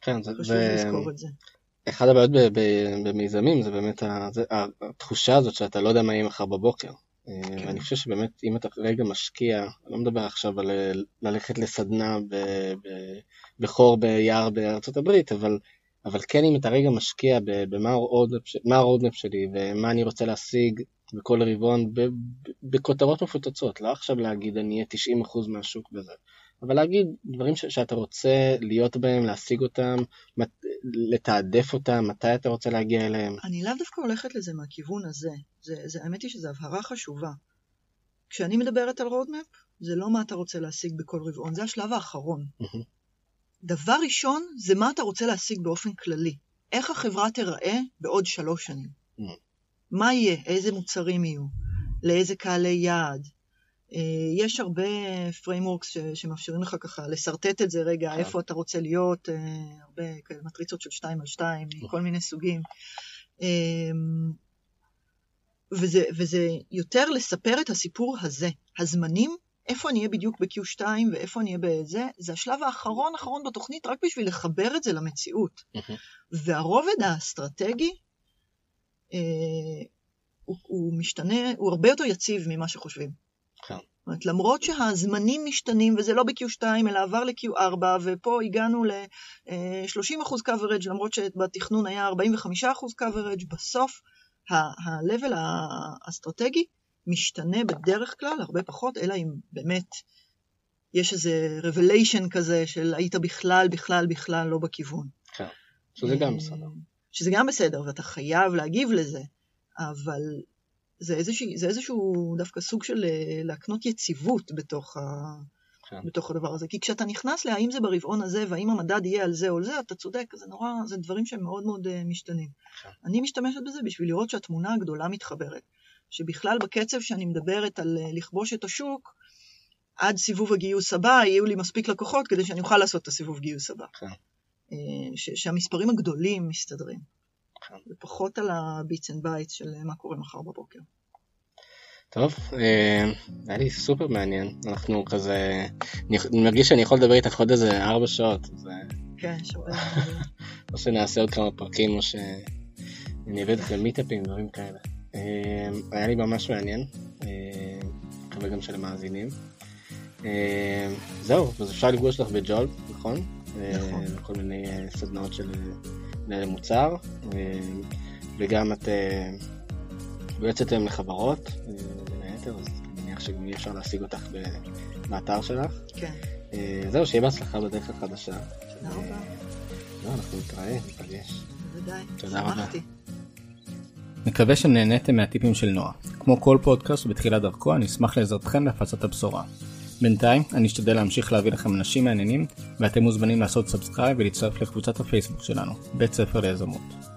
כן, חשוב ו... לזכור את זה. אחד הבעיות במיזמים זה באמת התחושה הזאת שאתה לא יודע מה יהיה מחר בבוקר. כן. ואני חושב שבאמת אם אתה רגע משקיע, אני לא מדבר עכשיו על אה, ללכת לסדנה בחור ביער בארצות הברית, אבל, אבל כן אם אתה רגע משקיע במה הרודמפ שלי ומה אני רוצה להשיג בכל רבעון בכותרות מפוצצות, לא עכשיו להגיד אני אהיה 90% מהשוק בזה, אבל להגיד דברים ש- שאתה רוצה להיות בהם, להשיג אותם, מת- לתעדף אותם, מתי אתה רוצה להגיע אליהם. אני לאו דווקא הולכת לזה מהכיוון הזה, זה, זה, האמת היא שזו הבהרה חשובה. כשאני מדברת על רודמפ, זה לא מה אתה רוצה להשיג בכל רבעון, זה השלב האחרון. דבר ראשון, זה מה אתה רוצה להשיג באופן כללי. איך החברה תיראה בעוד שלוש שנים. מה יהיה, איזה מוצרים יהיו, לאיזה קהלי יעד. אה, יש הרבה frameworks שמאפשרים לך ככה לשרטט את זה רגע, כן. איפה אתה רוצה להיות, אה, הרבה כאלה מטריצות של 2 על 2 מכל נכון. מיני סוגים. אמ, וזה, וזה יותר לספר את הסיפור הזה. הזמנים, איפה אני אהיה בדיוק ב-Q2 ואיפה אני אהיה בזה, זה השלב האחרון אחרון בתוכנית רק בשביל לחבר את זה למציאות. והרובד האסטרטגי, אה, הוא, הוא משתנה, הוא הרבה יותר יציב ממה שחושבים. כן. זאת אומרת, למרות שהזמנים משתנים, וזה לא ב-Q2, אלא עבר ל-Q4, ופה הגענו ל-30% coverage, למרות שבתכנון היה 45% coverage, בסוף ה-level האסטרטגי משתנה בדרך כלל הרבה פחות, אלא אם באמת יש איזה revelation כזה של היית בכלל, בכלל, בכלל לא בכיוון. כן, שזה גם בסדר. שזה גם בסדר, ואתה חייב להגיב לזה, אבל זה, איזושה, זה איזשהו דווקא סוג של אה, להקנות יציבות בתוך, ה, כן. בתוך הדבר הזה. כי כשאתה נכנס להאם זה ברבעון הזה, והאם המדד יהיה על זה או על זה, אתה צודק, זה נורא, זה דברים שהם מאוד מאוד uh, משתנים. כן. אני משתמשת בזה בשביל לראות שהתמונה הגדולה מתחברת. שבכלל בקצב שאני מדברת על אה, לכבוש את השוק, עד סיבוב הגיוס הבא יהיו לי מספיק לקוחות כדי שאני אוכל לעשות את הסיבוב גיוס הבא. כן. ש- שהמספרים הגדולים מסתדרים. כן. ופחות על ה bits and bytes של מה קורה מחר בבוקר. טוב, אה, היה לי סופר מעניין, אנחנו כזה, אני מרגיש שאני יכול לדבר איתך עוד איזה ארבע שעות. כן, שווה. או שנעשה עוד כמה פרקים, או שאני אביא את למיטאפים, דברים כאלה. אה, היה לי ממש מעניין, אה, מקווה גם של המאזינים. זהו, אז אפשר לפגוש לך בג'ולט, נכון? נכון. וכל מיני סדנאות של מוצר, וגם את יועצת היום לחברות, בין היתר, אז אני מניח שגם יהיה אפשר להשיג אותך באתר שלך. כן. זהו, שיהיה בהצלחה בדרך החדשה. תודה רבה. לא, אנחנו נתראה, ניפגש. בוודאי. תודה רבה. מקווה שנהניתם מהטיפים של נועה. כמו כל פודקאסט בתחילת דרכו, אני אשמח לעזרתכם להפצת הבשורה. בינתיים, אני אשתדל להמשיך להביא לכם אנשים מעניינים, ואתם מוזמנים לעשות subscribe ולהצטרף לקבוצת הפייסבוק שלנו, בית ספר ליזמות.